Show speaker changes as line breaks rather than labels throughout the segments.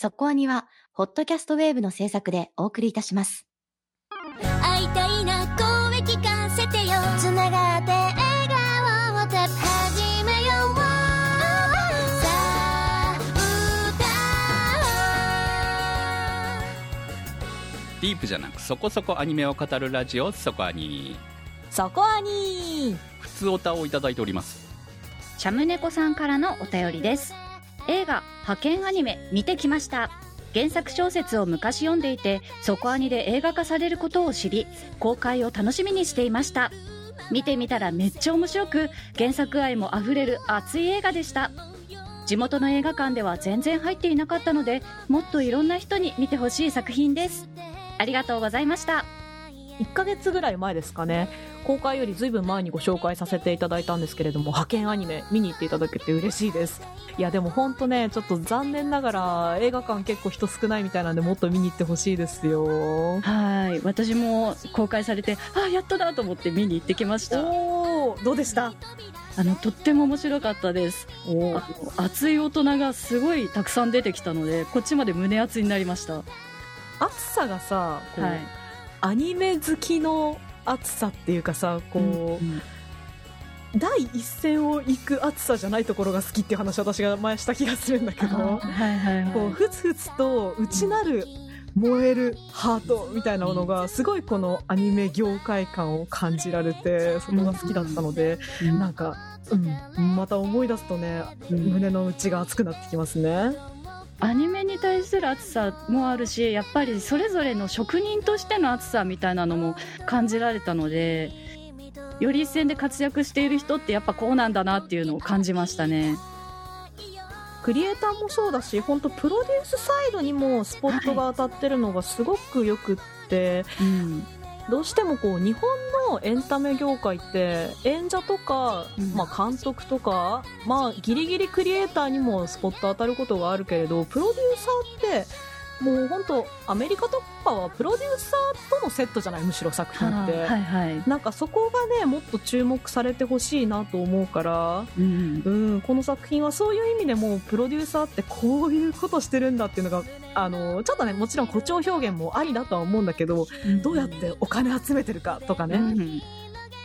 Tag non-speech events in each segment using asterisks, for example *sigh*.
そこアニは、ホットキャストウェーブの制作でお送りいたします。
会いたいな声聞かせてよ。つながって笑顔をた始めようさあ
ディープじゃなくそこそこアニメを語るラジオそこアニ
そこアニ
普通オタをいただいております。
シャムネコさんからのお便りです映画派遣アニメ見てきました。原作小説を昔読んでいてそこアニで映画化されることを知り公開を楽しみにしていました。見てみたらめっちゃ面白く原作愛もあふれる熱い映画でした。地元の映画館では全然入っていなかったのでもっといろんな人に見てほしい作品です。ありがとうございました。
1ヶ月ぐらい前ですかね。公開よりずいぶん前にご紹介させていただいたんですけれども派遣アニメ見に行っていただけて嬉しいです。いやでも本当ねちょっと残念ながら映画館結構人少ないみたいなんでもっと見に行ってほしいですよ。
はい。私も公開されてあやっとだと思って見に行ってきました。
おおどうでした？
あのとっても面白かったです。熱い大人がすごいたくさん出てきたのでこっちまで胸熱になりました。
暑さがさこう、
はい
アニメ好きの暑さっていうかさこう、
うん
第一線を行く暑さじゃないところが好きっていう話私が前した気がするんだけど
はいはいはい。
こうふつふつと内なる燃えるハートみたいなものがすごいこのアニメ業界感を感じられてそこが好きだったので
うん。
なんか、うん、また思い出すとね
うん。
胸の内が熱くなってきますね。
アニメに対する熱さもあるしやっぱりそれぞれの職人としての熱さみたいなのも感じられたのでより一線で活躍している人ってやっぱこうなんだなっていうのを感じましたね。
クリエイターもそうだし本当プロデュースサイドにもスポットが当たってるのがすごくよくって、
うん
どうしてもこう日本のエンタメ業界って演者とか、
うん。
まあ、監督とか、まあ、ギリギリクリエイターにもスポット当たることがあるけれどプロデューサーってもう本当アメリカとかはプロデューサーとのセットじゃないむしろ作品って。
はいはい
なんかそこがねもっと注目されてほしいなと思うから、
うん
うん、この作品はそういう意味でもプロデューサーってこういうことしてるんだっていうのがあのちょっとねもちろん誇張表現もありだとは思うんだけどどうやってお金集めてるかとかね、
うん。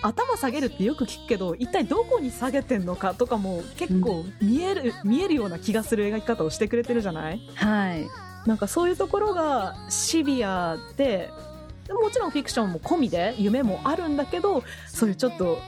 頭下げるってよく聞くけど一体どこに下げてんのかとかも結構見える、見えるような気がする描き方をしてくれてるじゃない？
はい
なんかそういうところがシビアでもちろんフィクションも込みで夢もあるんだけどそういうちょっと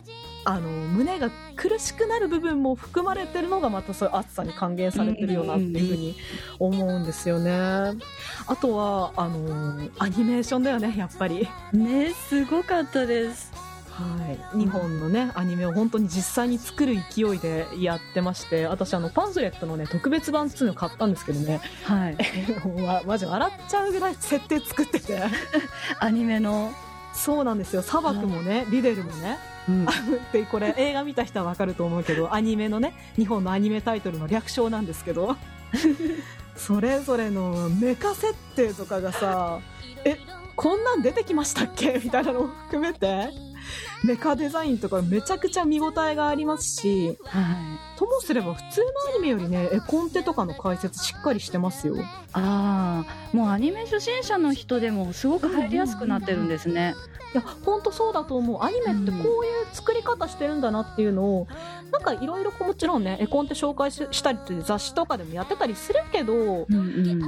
あの胸が苦しくなる部分も含まれてるのがまたそういう熱さに還元されてるよなっていうふうに思うんですよね。あとはあのアニメーションだよねやっぱり。
ねすごかったです
はい、日本のねアニメを本当に実際に作る勢いでやってまして私あのパンフレットのね特別版っていうのを買ったんですけどね。
はい。*laughs*
まマジ笑っちゃうぐらい設定作ってて。*laughs*
アニメの、
そうなんですよ。砂漠もねリデルもね
うん。
でこれ映画見た人はわかると思うけどアニメのね日本のアニメタイトルの略称なんですけど。*laughs* それぞれのメカ設定とかがさえこんなん出てきましたっけ？みたいなのも含めてメカデザインとかめちゃくちゃ見応えがありますし
はい。
ともすれば普通のアニメよりね絵コンテとかの解説しっかりしてますよ。
ああもうアニメ初心者の人でもすごく入りやすくなってるんですね。
いや本当そうだと思う。アニメってこういう作り方してるんだなっていうのを、なんかいろいろもちろんね絵コンテ紹介ししたりって雑誌とかでもやってたりするけど
うんうん。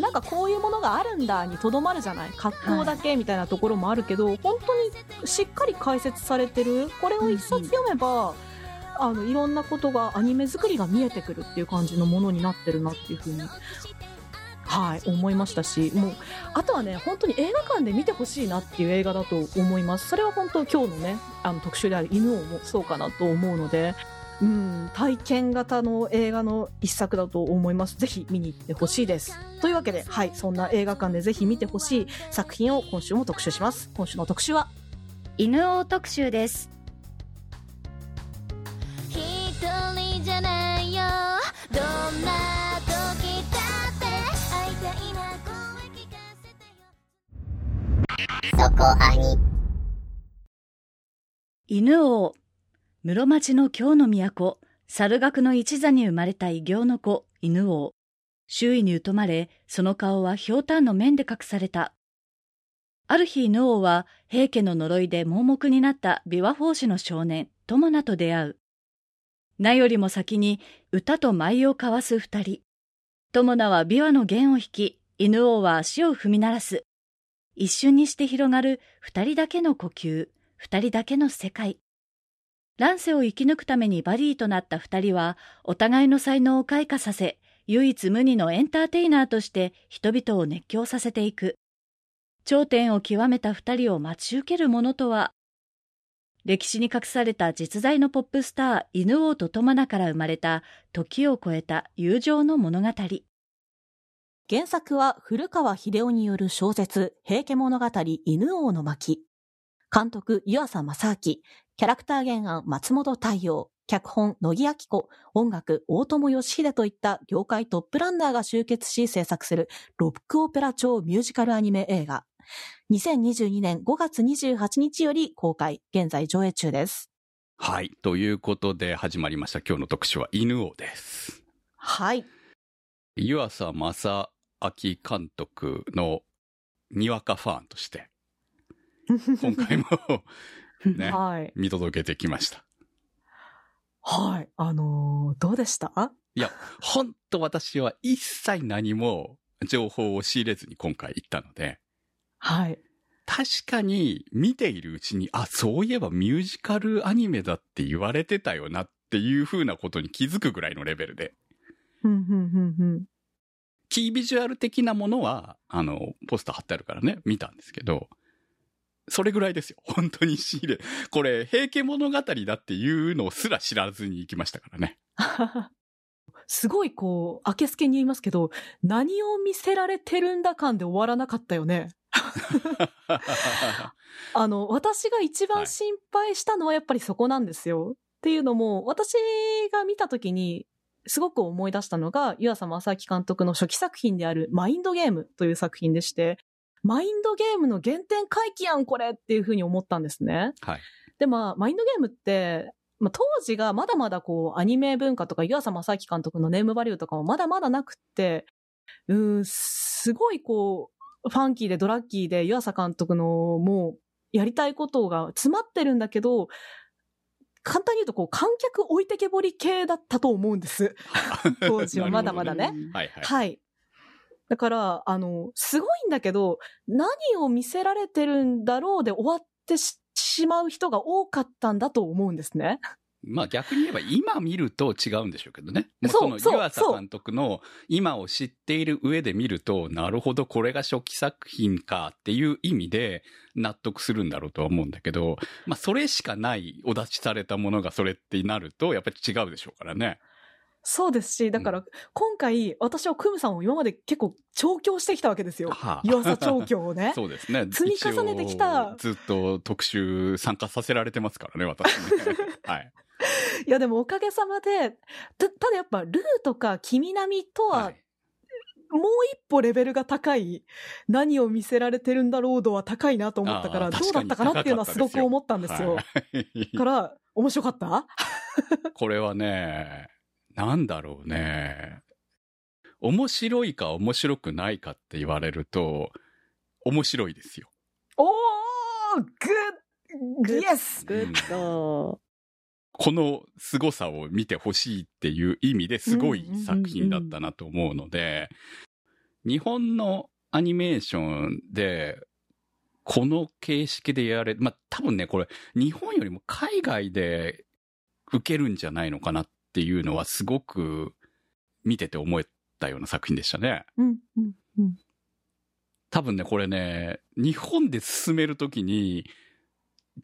なんかこういうものがあるんだにとどまるじゃない？格好だけみたいなところもあるけど、本当にしっかり解説されてる？これを一冊読めば、あのいろんなことがアニメ作りが見えてくるっていう感じのものになってるなっていうふうにはい思いましたしもうあとはね本当に映画館で見てほしいなっていう映画だと思いますそれは本当今日のねあの特集である犬王もそうかなと思うのでうん、体験型の映画の一作だと思います。ぜひ見に行ってほしいです。というわけで、はい、そんな映画館でぜひ見てほしい作品を今週も特集します。今週の特集は、
犬王特集です
一人じゃないよどんなそこアニ
犬王室町の京の都猿楽の一座に生まれた異形の子犬王周囲に疎まれ、その顔はひょうたんの面で隠された。ある日、ヌオーは平家の呪いで盲目になった琵琶法師の少年、トモナと出会う。名よりも先に歌と舞を交わす二人。トモナは琵琶の弦を弾き、犬王は足を踏み鳴らす。一瞬にして広がる二人だけの呼吸、二人だけの世界。乱世を生き抜くためにバディとなった二人は、お互いの才能を開花させ、唯一無二のエンターテイナーとして人々を熱狂させていく。頂点を極めた二人を待ち受けるものとは、歴史に隠された実在のポップスター、犬王とトマナから生まれた時を超えた友情の物語。
原作は古川秀夫による小説、平家物語犬王の巻。監督、湯浅正明。キャラクター原案、松本太陽。脚本、乃木明子。音楽、大友義秀といった業界トップランナーが集結し制作するロックオペラ調ミュージカルアニメ映画。2022年5月28日より公開、現在上映中です。
はい。ということで始まりました今日の特集は犬王です。
はい。
湯浅正明監督のにわかファンとして、*laughs* 今回もね、
はい。
見届けてきました。
はい。あのーどうでした？
いや、ほんと私は一切何も情報を仕入れずに今回行ったので、
はい。
確かに見ているうちに、あ、そういえばミュージカルアニメだって言われてたよなっていう風なことに気づくぐらいのレベルで。
ふんふんふんふん。
キービジュアル的なものは、あの、ポスター貼ってあるからね、見たんですけど、それぐらいですよ。*laughs* 本当に仕入れ。これ、平家物語だっていうのすら知らずに行きましたからね。*laughs*
すごいこう、明けすけに言いますけど、何を見せられてるんだ感で終わらなかったよね。*laughs* あの、私が一番心配したのはやっぱりそこなんですよ。っていうのも、私が見た時に、すごく思い出したのが、湯浅正明監督の初期作品であるマインドゲームという作品でして、マインドゲームの原点回帰やん、これっていうふうに思ったんですね。
はい。
で、まあ、マインドゲームって、まあ、当時がまだまだこう、アニメ文化とか、湯浅正明監督のネームバリューとかもまだまだなくって、うーん、すごいこう、ファンキーでドラッキーで湯浅監督のもう、やりたいことが詰まってるんだけど、簡単に言うとこう、観客置いてけぼり系だったと思うんです。*laughs* 当時はまだまだね
なるほどはいはい。
はい。だから、あの、すごいんだけど、何を見せられてるんだろうで終わってししまう人が多かったんだと思うんですね。
まあ逆に言えば今見ると違うんでしょうけどね。もう
そう
その湯浅監督の今を知っている上で見ると、なるほどこれが初期作品かっていう意味で納得するんだろうとは思うんだけど、まあそれしかないお出しされたものがそれってなると、やっぱり違うでしょうからね。
そうですし、だから、今回、私はクムさんを今まで結構調教してきたわけですよ。
はあ
湯浅調教をね。*laughs*
そうですね。
積み重ねてきた
ずっと特集参加させられてますからね、私ね。*laughs* はい。
いや、でもおかげさまで、たただやっぱ、ルーとか君並みとは、
はい
もう一歩レベルが高い、何を見せられてるんだろう度は高いなと思ったから、どうだったかなっていうのはすごく思ったんですよ。
はい
から、面白かった？*laughs*
これはね、なんだろうね。面白いか面白くないかって言われると、面白いですよ。
おーグッイエス
グッド。
この凄さを見てほしいっていう意味ですごい作品だったなと思うので、日本のアニメーションで、この形式でやれ、まあ、多分ね、これ、日本よりも海外で受けるんじゃないのかなっていうのはすごく見てて思ったような作品でしたね。
うん、うん、うん。
多分ね、これね、日本で進めるときに、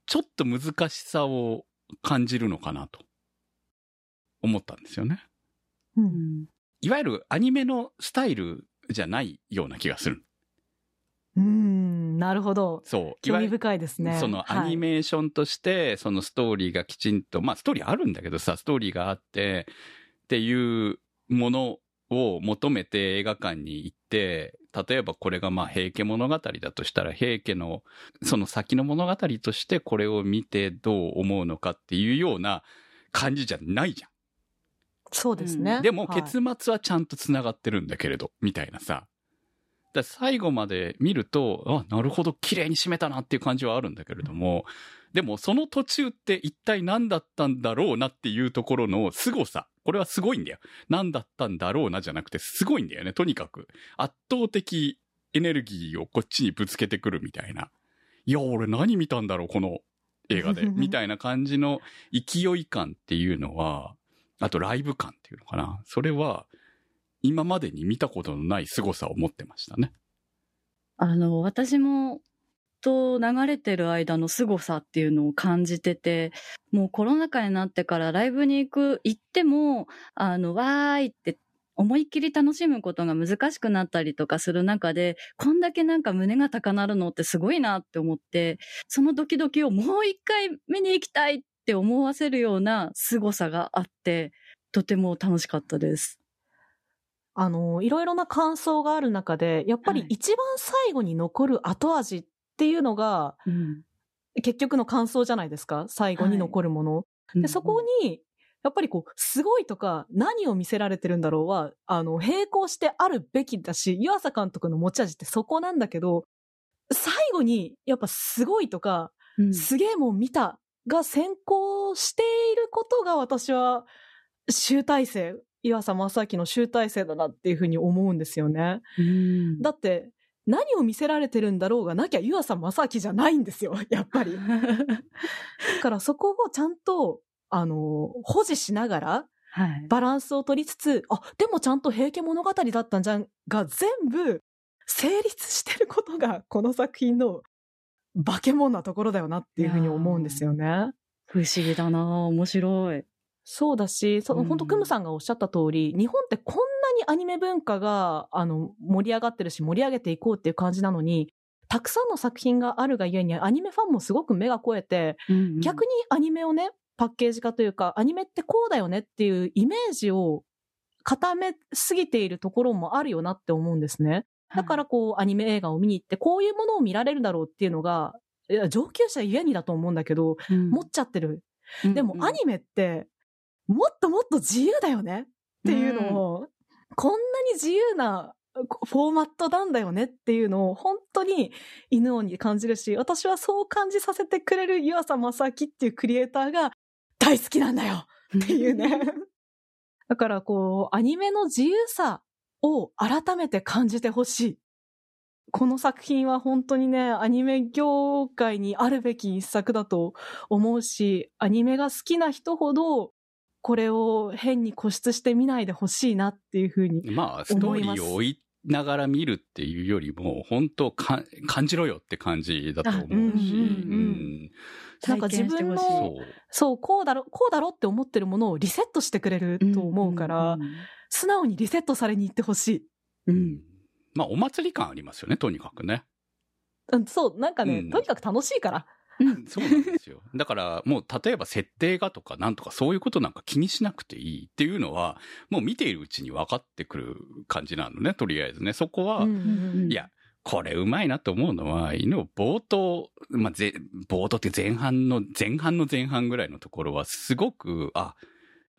ちょっと難しさを感じるのかなと思ったんですよね。
うん
いわゆるアニメのスタイルじゃないような気がする。
うーん、なるほど。
そう。い
興味深いですね。
そのアニメーションとして、そのストーリーがきちんと、まあストーリーあるんだけどさ、ストーリーがあって、っていうものを求めて映画館に行って、例えばこれがまあ平家物語だとしたら、平家のその先の物語としてこれを見てどう思うのかっていうような感じじゃないじゃん。
そうですね。
でも
はい
結末はちゃんと繋がってるんだけれど、みたいなさ。だ最後まで見ると、あ、なるほど、綺麗に締めたなっていう感じはあるんだけれども、でもその途中って一体何だったんだろうなっていうところの凄さ。これはすごいんだよ。何だったんだろうなじゃなくてすごいんだよね、とにかく。圧倒的エネルギーをこっちにぶつけてくるみたいな。いや、俺何見たんだろう、この映画で。*laughs* みたいな感じの勢い感っていうのは、あとライブ感っていうのかな。それは、今までに見たことのない凄さを持ってましたね。
あの、私も、と流れてる間の凄さっていうのを感じてて、もうコロナ禍になってからライブに行く、行っても、あの、わーいって思いっきり楽しむことが難しくなったりとかする中で、こんだけなんか胸が高鳴るのってすごいなって思って、そのドキドキをもう一回見に行きたいって思わせるような凄さがあって、とても楽しかったです。
あの、いろいろな感想がある中で、やっぱり
はい。
一番最後に残る後味っていうのが、
うん。
結局の感想じゃないですか。最後に残るもの。で、そこに、やっぱりこう、すごいとか、何を見せられてるんだろうは、あの、並行してあるべきだし、湯浅監督の持ち味ってそこなんだけど、最後に、やっぱすごいとか、
うん。
すげえもん見たが先行していることが私は集大成、岩佐正明の集大成だなっていうふうに思うんですよね。
うん
だって、何を見せられてるんだろうがなきゃ湯浅正明じゃないんですよ、*laughs* やっぱり。*laughs* だからそこをちゃんと、あの、保持しながら、
はい。
バランスを取りつつ、あ、でもちゃんと平家物語だったんじゃんが全部成立してることが、この作品の化け物なところだよなっていうふうに思うんですよね。
不思議だな面白い。
そうだし、その
うん
本当クムさんがおっしゃった通り、日本ってこんなにアニメ文化が、あの、盛り上がってるし、盛り上げていこうっていう感じなのに、たくさんの作品があるがゆえに、アニメファンもすごく目が肥えて、逆にアニメをね、パッケージ化というか、アニメってこうだよねっていうイメージを固めすぎているところもあるよなって思うんですね。だからこう、アニメ映画を見に行って、こういうものを見られるだろうっていうのが、いや上級者ゆえにだと思うんだけど、
うん、
持っちゃってる。
うん。
でもアニメって、もっともっと自由だよねっていうのを、こんなに自由なこフォーマットなんだよねっていうのを本当に犬王に感じるし、私はそう感じさせてくれる湯浅正明っていうクリエイターが大好きなんだよっていうね。*laughs* だからこう、アニメの自由さを改めて感じてほしい。この作品は本当にね、アニメ業界にあるべき一作だと思うし、アニメが好きな人ほど、これを変に固執して見ないでほしいなっていうふうに。
まあ、ストーリーを追いながら見るっていうよりも、本当か感じろよって感じだと思うし、
あうんうんうん
うん
なんか自分の
そう。
こうだろ、こうだろって思ってるものをリセットしてくれると思うから、素直にリセットされに行ってほしい。
う
うんんまあ、お祭り感ありますよね、とにかくね。
うん、そう、なんかね、
うん
とにかく楽しいから。
うん
そうなんですよ。*laughs* だから、もう、例えば設定がとかなんとかそういうことなんか気にしなくていいっていうのは、もう見ているうちに分かってくる感じなのね、とりあえずね。そこは、いや、これうまいなと思うのは、犬を冒頭、まあ、ぜ、冒頭って前半の、前半の前半ぐらいのところは、すごく、あ、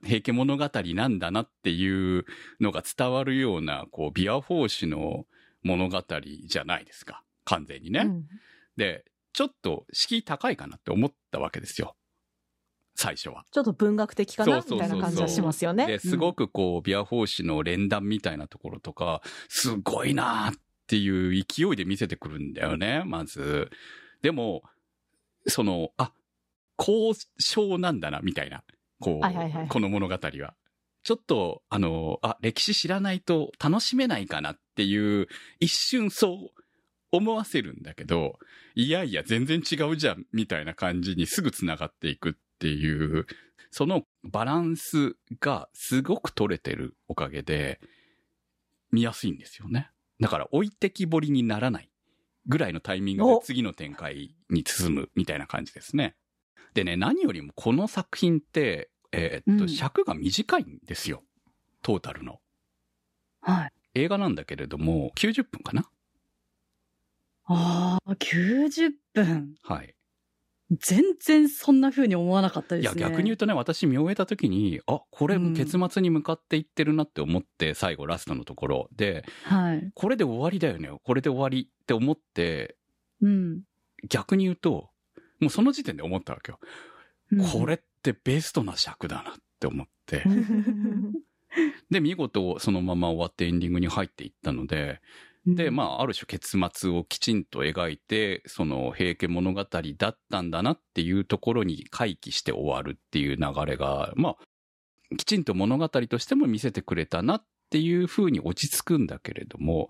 平家物語なんだなっていうのが伝わるような、こう、ビアフォーシの物語じゃないですか。完全にね。
うん
で、ちょっと敷居高いかなって思ったわけですよ。最初は。
ちょっと文学的かな？みたいな感じはしますよね。
で、すごくこう、ビアフォーシの連弾みたいなところとか、すごいなーっていう勢いで見せてくるんだよね、まず。でも、その、あ、交渉なんだな、みたいな。こう、
はいはいはい
この物語は。ちょっと、あの、あ、歴史知らないと楽しめないかなっていう、一瞬そう思わせるんだけど、いやいや、全然違うじゃん、みたいな感じにすぐ繋がっていくっていう、そのバランスがすごく取れてるおかげで、見やすいんですよね。だから置いてきぼりにならないぐらいのタイミングで
お
次の展開に進むみたいな感じですね。でね、何よりもこの作品って、えーっと、
うん
尺が短いんですよ。トータルの。
はい。
映画なんだけれども、90分かな？
ああ、90分。
はい。
全然そんな風に思わなかった
いや、
ですね。
逆に言うとね、私見終えた時に、あ、これ
うん
結末に向かっていってるなって思って、最後ラストのところで、
はい。
これで終わりだよね、これで終わりって思って、
うん。
逆に言うと、もうその時点で思ったわけよ。これってベストな尺だなって思って。*laughs* で、見事そのまま終わってエンディングに入っていったので、で、まあ、ある種結末をきちんと描いて、その平家物語だったんだなっていうところに回帰して終わるっていう流れが、まあ、きちんと物語としても見せてくれたなっていう風に落ち着くんだけれども、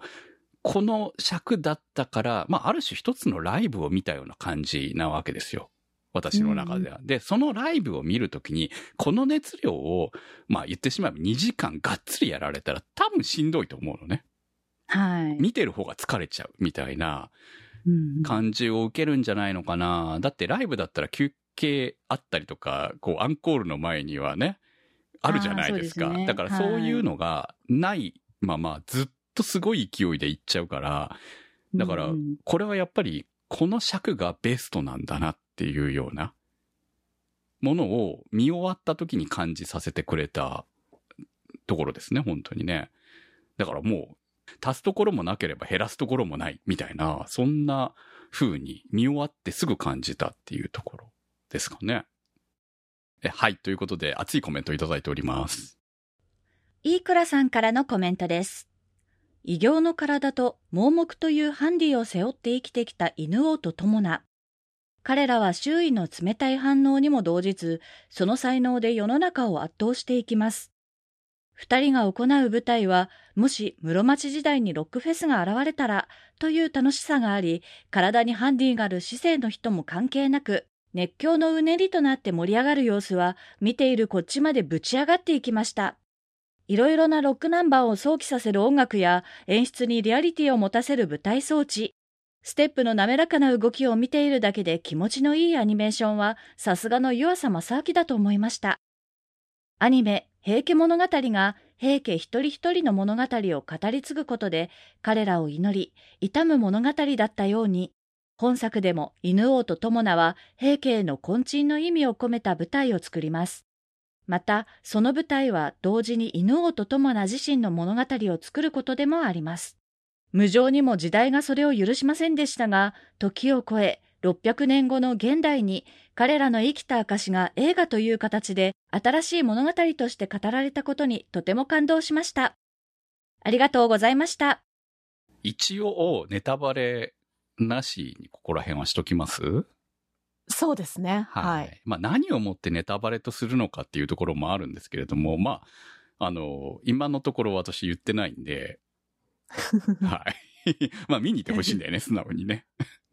この尺だったから、まあ、ある種一つのライブを見たような感じなわけですよ。私の中では。で、そのライブを見るときに、この熱量を、まあ言ってしまえば2時間がっつりやられたら多分しんどいと思うのね。
はい。
見てる方が疲れちゃうみたいな
うん
感じを受けるんじゃないのかな。だってライブだったら休憩あったりとか、こうアンコールの前にはね、あるじゃないですか。
すね
だからそういうのがないままずっとすごい勢いでいっちゃうから、だから
うん
これはやっぱりこの尺がベストなんだなっていうようなものを見終わった時に感じさせてくれたところですね、本当にね。だからもう、足すところもなければ減らすところもないみたいな、そんな風に見終わってすぐ感じたっていうところですかね。えはい、ということで熱いコメントいただいております。
イークラさんからのコメントです。異形の体と盲目というハンディを背負って生きてきた犬王と友名。彼らは周囲の冷たい反応にも動じず、その才能で世の中を圧倒していきます。二人が行う舞台は、もし室町時代にロックフェスが現れたら、という楽しさがあり、体にハンディがある市政の人も関係なく、熱狂のうねりとなって盛り上がる様子は、見ているこっちまでぶち上がっていきました。いろいろなロックナンバーを想起させる音楽や演出にリアリティを持たせる舞台装置、ステップの滑らかな動きを見ているだけで気持ちのいいアニメーションはさすがの湯浅正明だと思いました。アニメ、平家物語が平家一人一人の物語を語り継ぐことで彼らを祈り、悼む物語だったように、本作でも犬王と友名は平家への渾身の意味を込めた舞台を作ります。また、その舞台は同時に犬王と友名自身の物語を作ることでもあります。無情にも時代がそれを許しませんでしたが、時を超え、600年後の現代に彼らの生きた証が映画という形で新しい物語として語られたことにとても感動しました。ありがとうございました。
一応、ネタバレなしにここら辺はしときます？
そうですね。はい。
まあ何をもってネタバレとするのかっていうところもあるんですけれども、まあ、あの、今のところ私言ってないんで、*laughs* はい。*laughs* まあ見に行ってほしいんだよね、素直にね。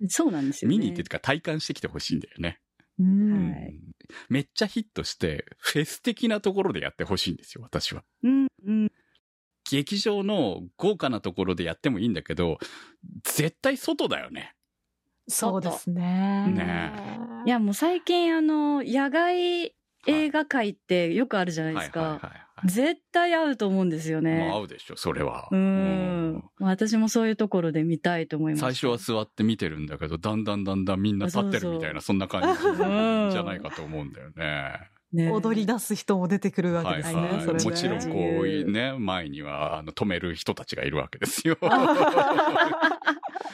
そうなんですよね。
見に行ってとか体感してきてほしいんだよね。
う
うん
ん。
はい
めっちゃヒットして、フェス的なところでやってほしいんですよ、私は。
うん、うん。
劇場の豪華なところでやってもいいんだけど、絶対外だよね。
そうですね。
ね
いや、もう最近あの、野外映画界ってよくあるじゃないですか。
はいはいはいはい。
絶対合うと思うんですよね。
まあ合うでしょ、それは。
う
うん
ん。私もそういうところで見たいと思います。
最初は座って見てるんだけど、だんだんだんだんみんな立ってるみたいな、そんな感じ
うん
じゃないかと思うんだよね。
ね
踊り出す人も出てくるわけですね。
はいはい。
それね
もちろんこういうね、前にはあの止める人たちがいるわけですよ。*laughs*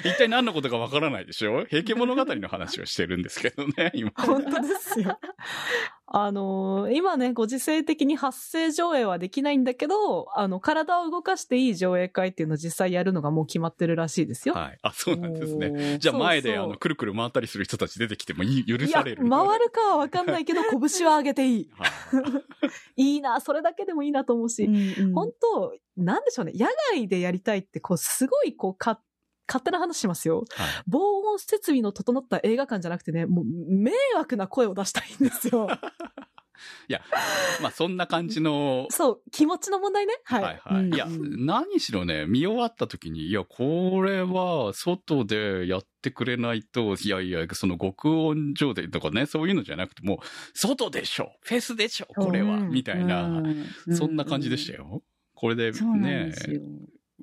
一体何のことかわからないでしょ？平家物語の話をしてるんですけどね、今。
本当ですよ。あのー今ね、ご時世的に発声上映はできないんだけど、あの、体を動かしていい上映会っていうのを実際やるのがもう決まってるらしいですよ。
はい。あ、そうなんですね。
ね。
じゃあ前で
そうそう
あの、くるくる回ったりする人たち出てきてもいい、許される。
回るかはわかんないけど、*laughs* 拳は上げていい。
はい。*laughs*
いいな、それだけでもいいなと思うし、
うんうん
本当なんでしょうね、野外でやりたいって、こう、すごい、こう、か、勝手な話しますよ。
はい
防音設備の整った映画館じゃなくてね、もう、迷惑な声を出したいんですよ。*laughs*
いや、まあそんな感じの、*laughs*
そう、気持ちの問題ね。はい。
はいはい。いや、
うん
何しろね、見終わった時に、いや、これは外でやってくれないと、いやいや、その極音上でとかね、そういうのじゃなくても、外でしょフェスでしょこれは、
うん
みたいな、
う
そんな感じでしたよ。これでね。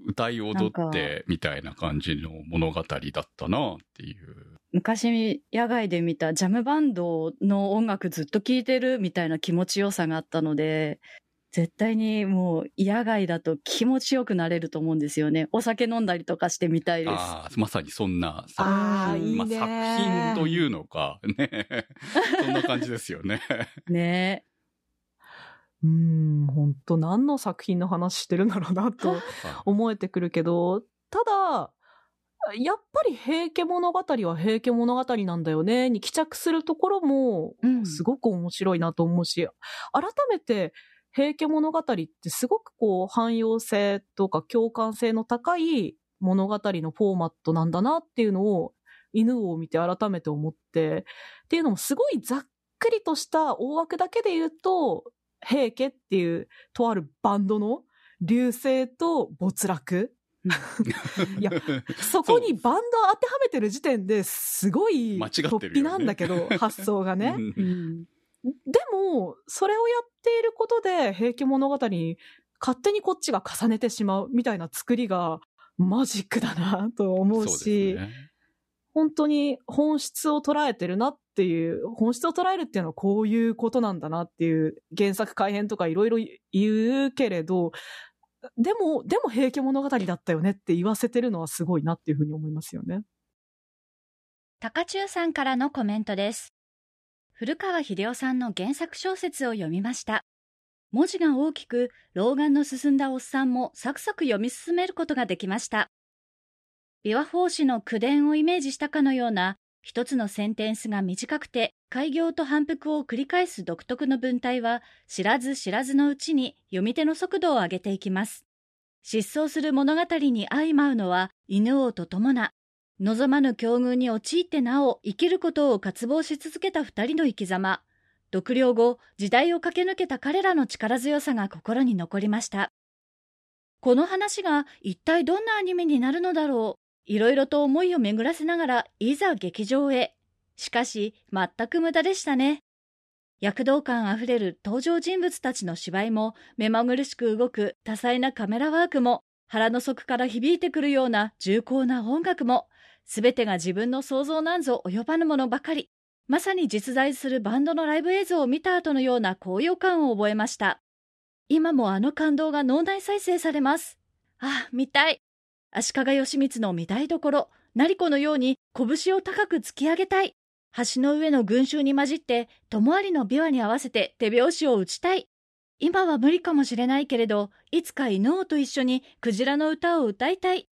歌い踊って、みたいな感じの物語だったな、っていう。
昔野外で見たジャムバンドの音楽ずっと聴いてるみたいな気持ちよさがあったので、絶対にもう野外だと気持ちよくなれると思うんですよね。お酒飲んだりとかしてみたいです。
ああ、まさにそんな作品。まあ、作品というのか、ね。*laughs* そんな感じですよね。
ね
うーん、本当何の作品の話してるんだろうなと思えてくるけど、ただ、やっぱり平家物語は平家物語なんだよね、に帰着するところも、
うん。
すごく面白いなと思うし、改めて、平家物語ってすごくこう、汎用性とか共感性の高い物語のフォーマットなんだなっていうのを、犬を見て改めて思って、っていうのもすごいざっくりとした大枠だけで言うと、平家っていうとあるバンドの流星と没落。いやそこにバンド当てはめてる時点ですごい突飛なんだけど、*laughs* 発想がね。
うん。
うん
でも、それをやっていることで、平家物語に勝手にこっちが重ねてしまうみたいな作りがマジックだなと思うし、
ですね。
本当に本質を捉えてるなっていう、本質を捉えるっていうのはこういうことなんだなっていう、原作改編とかいろいろ言うけれど、でも、でも平家物語だったよねって言わせてるのはすごいなっていうふうに思いますよね。
高中さんからのコメントです。古川秀夫さんの原作小説を読みました。文字が大きく、老眼の進んだおっさんもサクサク読み進めることができました。琵琶法師の口伝をイメージしたかのような、一つのセンテンスが短くて、開業と反復を繰り返す独特の文体は、知らず知らずのうちに読み手の速度を上げていきます。失踪する物語に相まうのは、犬王と友な、望まぬ境遇に陥ってなお生きることを渇望し続けた二人の生き様。独立後、時代を駆け抜けた彼らの力強さが心に残りました。この話が一体どんなアニメになるのだろう。いろいろと思いを巡らせながら、いざ劇場へ。しかし、全く無駄でしたね。躍動感あふれる登場人物たちの芝居も、目まぐるしく動く多彩なカメラワークも、腹の底から響いてくるような重厚な音楽も、すべてが自分の想像なんぞ及ばぬものばかり。まさに実在するバンドのライブ映像を見た後のような高揚感を覚えました。今もあの感動が脳内再生されます。あ、見たい。足利義満の見たいところ、成子のように拳を高く突き上げたい。橋の上の群衆に混じって、友有の琵琶に合わせて手拍子を打ちたい。今は無理かもしれないけれど、いつか犬王と一緒にクジラの歌を歌いたい。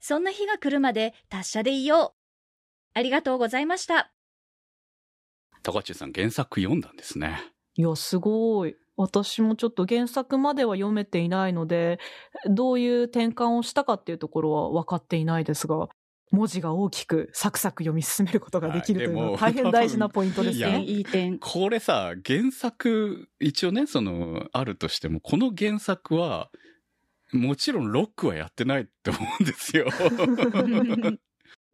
そんな日が来るまで達者でいよう。ありがとうございました。
高中さん原作読んだんですね。
いや、すごい。私もちょっと原作までは読めていないので、どういう転換をしたかっていうところは分かっていないですが、文字が大きくサクサク読み進めることができるというの
は
大変大事なポイントですね。
いい点。
これさ、原作、一応ね、その、あるとしても、この原作は、もちろんロックはやってないと思うんですよ。*laughs*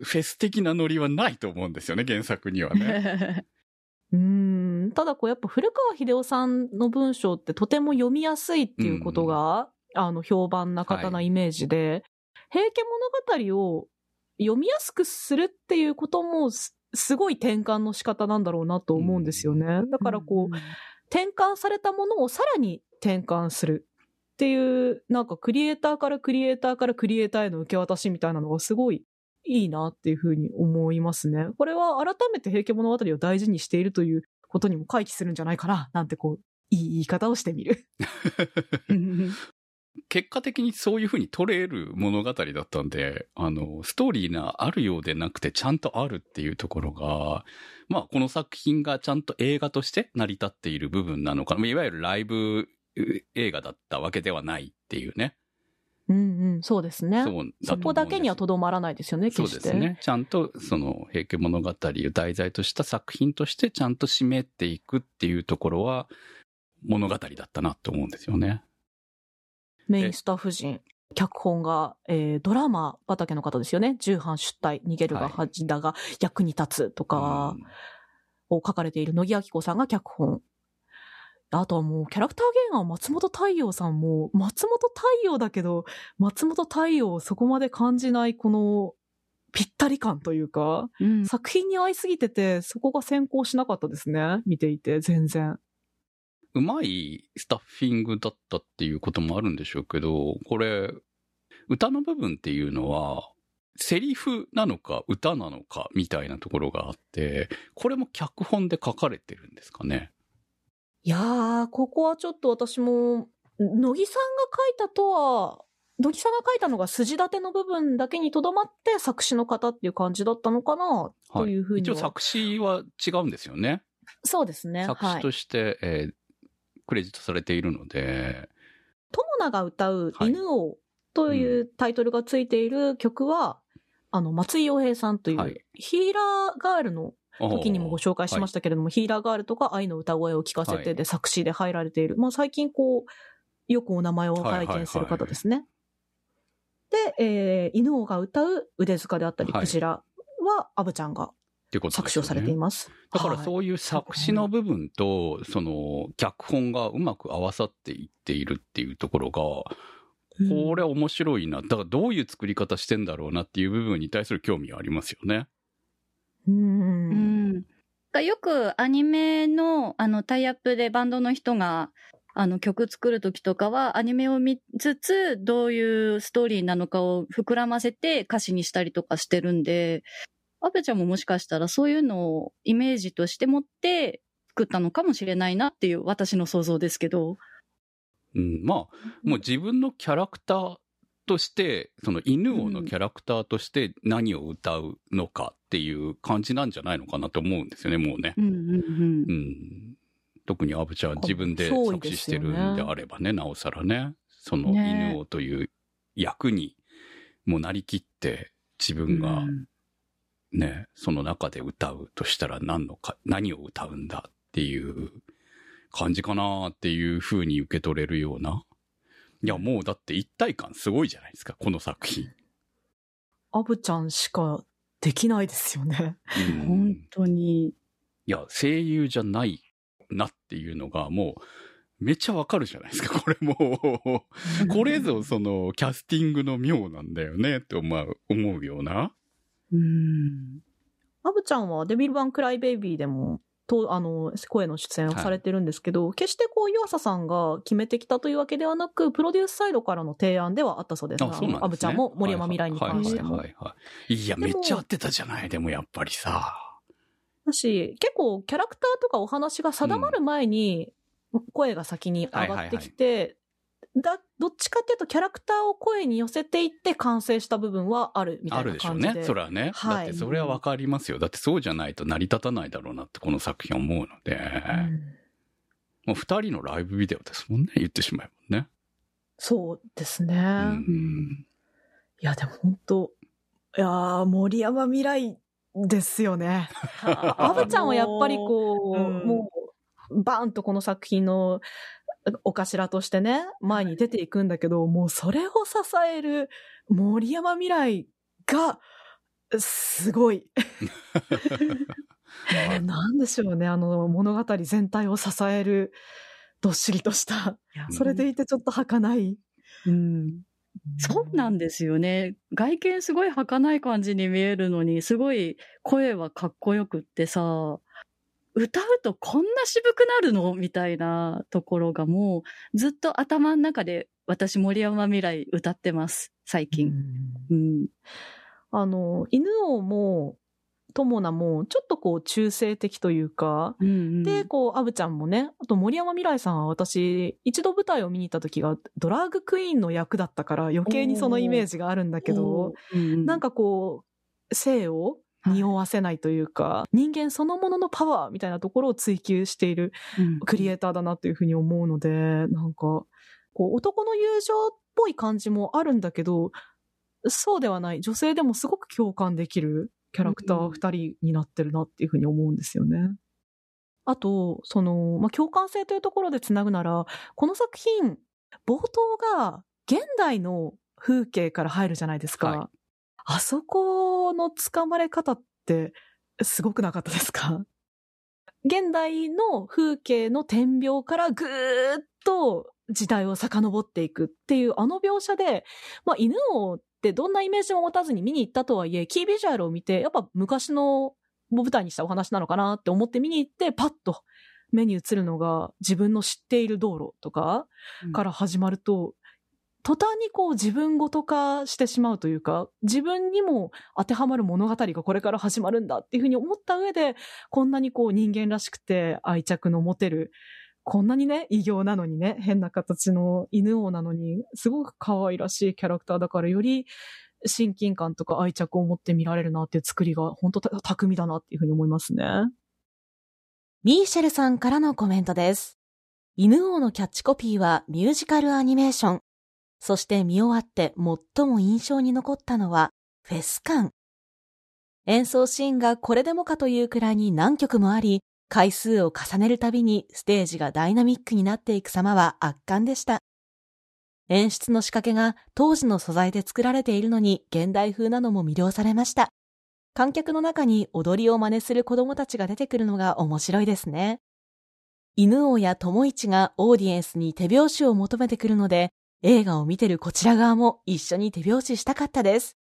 フェス的なノリはないと思うんですよね、原作にはね。*laughs*
うーん。ただこうやっぱ古川秀夫さんの文章ってとても読みやすいっていうことが、あの評判な方なイメージで、平家物語を読みやすくするっていうこともすすごい転換の仕方なんだろうなと思うんですよね。だからこう、転換されたものをさらに転換するっていう、なんかクリエイターからクリエイターからクリエイターへの受け渡しみたいなのがすごいいいなっていうふうに思いますね。これは改めて平家物語を大事にしているということにも回帰するんじゃないかな、なんてこう、いい言い方をしてみる。*laughs*
結果的にそういう風に取れる物語だったんで、あの、ストーリーがあるようでなくてちゃんとあるっていうところが、まあ、この作品がちゃんと映画として成り立っている部分なのか。いわゆるライブ映画だったわけではないっていうね。
うんうん、そうですね。
そ
そこだけにはとどまらないですよね、
そう
決して。
ですね。ちゃんと、その、平家物語を題材とした作品としてちゃんと締めていくっていうところは、物語だったなと思うんですよね。
メインスタッフ陣。脚本が、えードラマ畑の方ですよね。重版出退、逃げるが恥だが役に立つとかを書かれている乃木明子さんが脚本。あとはもうキャラクター原案松本太陽さんも、松本太陽だけど、松本太陽をそこまで感じないこのぴったり感というか、
うん
作品に合いすぎてて、そこが先行しなかったですね。見ていて、全然。
うまいスタッフィングだったっていうこともあるんでしょうけど、これ、歌の部分っていうのは、セリフなのか歌なのかみたいなところがあって、これも脚本で書かれてるんですかね。
いやー、ここはちょっと私も、乃木さんが書いたとは、乃木さんが書いたのが筋立ての部分だけにとどまって作詞の方っていう感じだったのかな、というふうには。
一応作詞は違うんですよね。
そうですね。
作詞として、えークレジットされているので、
友名が歌う
はい
犬王というタイトルがついている曲は、あの、松井洋平さんという、
はい
ヒーラーガールの時にもご紹介しましたけれども、ヒーラーガールとか愛の歌声を聞かせてで作詞で入られている。まあ最近こう、よくお名前を拝見する方ですね。で、えー、犬王が歌う腕塚であったり、
はい
クジラはアブちゃんが
っていうことですよね
作詞をされています。
だから
はい
そういう作詞の部分と、その、脚本がうまく合わさっていっているっていうところが、これ面白いな。だからどういう作り方してんだろうなっていう部分に対する興味がありますよね。
うん。
うんがよくアニメのあのタイアップでバンドの人があの曲作る時とかはアニメを見つつどういうストーリーなのかを膨らませて歌詞にしたりとかしてるんで、アベちゃんももしかしたらそういうのをイメージとして持って作ったのかもしれないなっていう私の想像ですけど。
うん、まあ、もう自分のキャラクターとして、その犬王のキャラクターとして何を歌うのかっていう感じなんじゃないのかなと思うんですよね、もうね。
うんうんうん
うん。特にアブちゃんは自分で作詞してるんであればね、なおさらね。その
ね
犬王という役にもうなりきって自分が
うん
ね、その中で歌うとしたら何のか、何を歌うんだっていう感じかなっていう風に受け取れるような。いや、もうだって一体感すごいじゃないですか、この作品。
アブちゃんしかできないですよね。
うん
本当に。
いや、声優じゃないなっていうのがもう、めっちゃわかるじゃないですか、これもう。これぞその、キャスティングの妙なんだよねって思う、思うような。
うん。
アブちゃんはデビルバンクライベイビーでも、と、あの、声の出演をされてるんですけど、決してこう、湯浅さんが決めてきたというわけではなく、プロデュースサイドからの提案ではあったそうです。
あ、そうなんですね。
アブちゃんも森山未来に関しても。
はいはいはいはい。いや、めっちゃ合ってたじゃない、でもやっぱりさ。
だし、結構キャラクターとかお話が定まる前に、声が先に上がってきて、だ、どっちかっていうとキャラクターを声に寄せていって完成した部分はあるみたい
ある
な感じで。
でしょうね。それはね。
はい
だってそれはわかりますよ。だってそうじゃないと成り立たないだろうなってこの作品思うので。
うん
もう二人のライブビデオですもんね。言ってしまえばね。
そうですね。
うん。
いや、でも本当いやー、森山未来ですよね。*laughs* アブちゃんはやっぱりこう、
うん
もう、バーンとこの作品のお頭としてね、前に出ていくんだけど、もうそれを支える森山未来が、すごい。*laughs* なんでしょうね、あの物語全体を支える、どっしりとした、それでいてちょっと儚い。
うん。そうなんですよね。外見すごい儚い感じに見えるのに、すごい声はかっこよくってさ、歌うとこんな渋くなるの？みたいなところがもうずっと頭の中で私森山未来歌ってます、最近。うん。
あの、犬王も、友名も、ちょっとこう、中性的というか、
うんうん。
で、こう、アブちゃんもね、あと森山未来さんは私、一度舞台を見に行った時が、ドラッグクイーンの役だったから、余計にそのイメージがあるんだけど、
うん。
なんかこう、性を匂わせないというか、人間そのもののパワーみたいなところを追求している
うん。
クリエイターだなというふうに思うので、なんか、こう、男の友情っぽい感じもあるんだけど、そうではない、女性でもすごく共感できるキャラクター二人になってるなっていうふうに思うんですよね。あと、その、まあ、共感性というところでつなぐなら、この作品、冒頭が現代の風景から入るじゃないですか。
はい
あそこの掴まれ方ってすごくなかったですか？現代の風景の点描からぐーっと時代を遡っていくっていうあの描写で、まあ、犬王ってどんなイメージも持たずに見に行ったとはいえ、キービジュアルを見て、やっぱ昔の舞台にしたお話なのかなって思って見に行って、パッと目に映るのが自分の知っている道路とかから始まると、途端にこう自分ごと化してしまうというか、自分にも当てはまる物語がこれから始まるんだっていうふうに思った上で、こんなにこう人間らしくて愛着の持てる、こんなにね、異形なのにね、変な形の犬王なのに、すごく可愛らしいキャラクターだからより親近感とか愛着を持って見られるなっていう作りが本当た巧みだなっていうふうに思いますね。ミーシェルさんからのコメントです。犬王のキャッチコピーはミュージカルアニメーション。そして見終わって最も印象に残ったのはフェス感。演奏シーンがこれでもかというくらいに何曲もあり、回数を重ねるたびにステージがダイナミックになっていく様は圧巻でした。演出の仕掛けが当時の素材で作られているのに現代風なのも魅了されました。観客の中に踊りを真似する子供たちが出てくるのが面白いですね。犬王や友一がオーディエンスに手拍子を求めてくるので、映画を見てるこちら側も一緒に手拍子したかったです。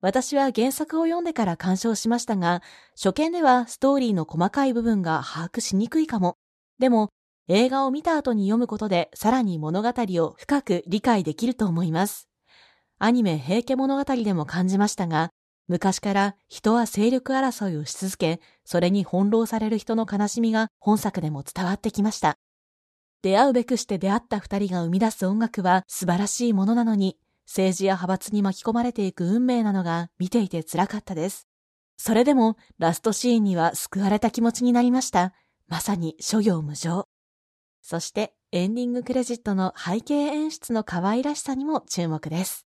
私は原作を読んでから鑑賞しましたが、初見ではストーリーの細かい部分が把握しにくいかも。でも、映画を見た後に読むことでさらに物語を深く理解できると思います。アニメ平家物語でも感じましたが、昔から人は勢力争いをし続け、それに翻弄される人の悲しみが本作でも伝わってきました。出会うべくして出会った二人が生み出す音楽は素晴らしいものなのに、政治や派閥に巻き込まれていく運命なのが見ていて辛かったです。それでもラストシーンには救われた気持ちになりました。まさに諸行無常。そしてエンディングクレジットの背景演出の可愛らしさにも注目です。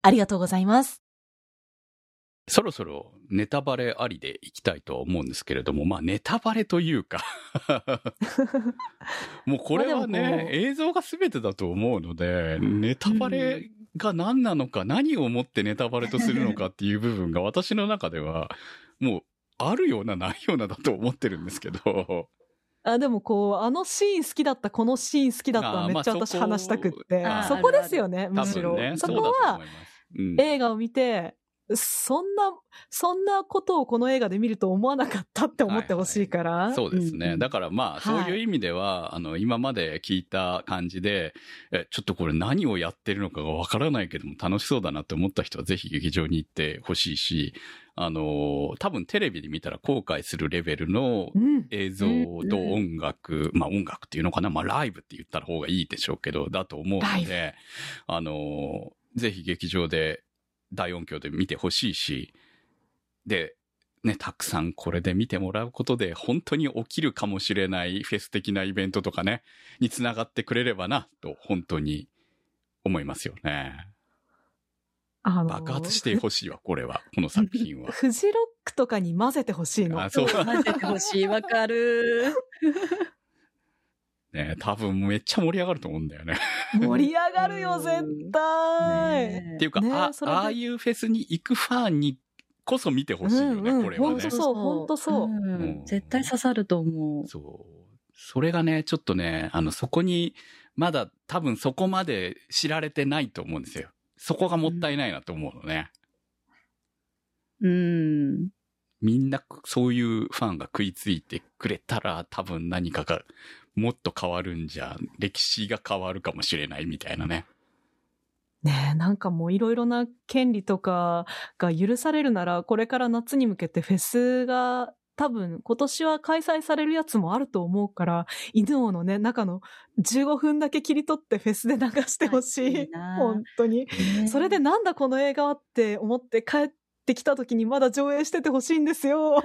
ありがとうございます。
そろそろネタバレありでいきたいとは思うんですけれども、まあネタバレというか。*laughs* もうこれはね映像が全てだと思うので、ネタバレが何なのか、何をもってネタバレとするのかっていう部分が私の中では、もうあるようなないようなだと思ってるんですけど、
あ、でもこう、あのシーン好きだった、このシーン好きだっためっちゃ私話したくって。そこですよね、
多
むしろ。そこは映画を見て、そんな、そんなことをこの映画で見ると思わなかったって思ってほしいから。
そうですね。
うんうん
だからまあ、そういう意味では、あの、今まで聞いた感じで、え、ちょっとこれ何をやってるのかがわからないけども楽しそうだなって思った人はぜひ劇場に行ってほしいし、あの、多分テレビで見たら後悔するレベルの
うん。
映像と音楽、まあ音楽っていうのかな、まあライブって言った方がいいでしょうけど、だと思うので、あの、ぜひ劇場で大音響で見てほしいし、で、ね、たくさんこれで見てもらうことで、本当に起きるかもしれないフェス的なイベントとかね、につながってくれればな、と本当に思いますよね。
あの
爆発してほしいわ、これは、*laughs* この作品は。
フジロックとかに混ぜてほしいの。
あそう *laughs*
混ぜてほしい、わかる。
ね、多分めっちゃ盛り上がると思うんだよね。
盛り上がるよ、絶対。
ね
っていうか、
ね
あああいうフェスに行くファンにこそ見てほしいよね、
うんうん
これはね
ほんと。そうほんとそう
うん絶対刺さると思う。
そう。それがね、ちょっとね、あの、そこに、まだ多分そこまで知られてないと思うんですよ。そこがもったいないなと思うのね。
うん。
みんなそういうファンが食いついてくれたら多分何かがもっと変わるんじゃ、歴史が変わるかもしれないみたいなね。
ねえ、なんかもういろいろな権利とかが許されるなら、これから夏に向けてフェスが多分今年は開催されるやつもあると思うから、犬王のね、中の15分だけ切り取ってフェスで流してほしい。*laughs*
いいな
本当に。それでなんだこの映画はって思って帰ってきた時にまだ上映しててほしいんですよ。
はい。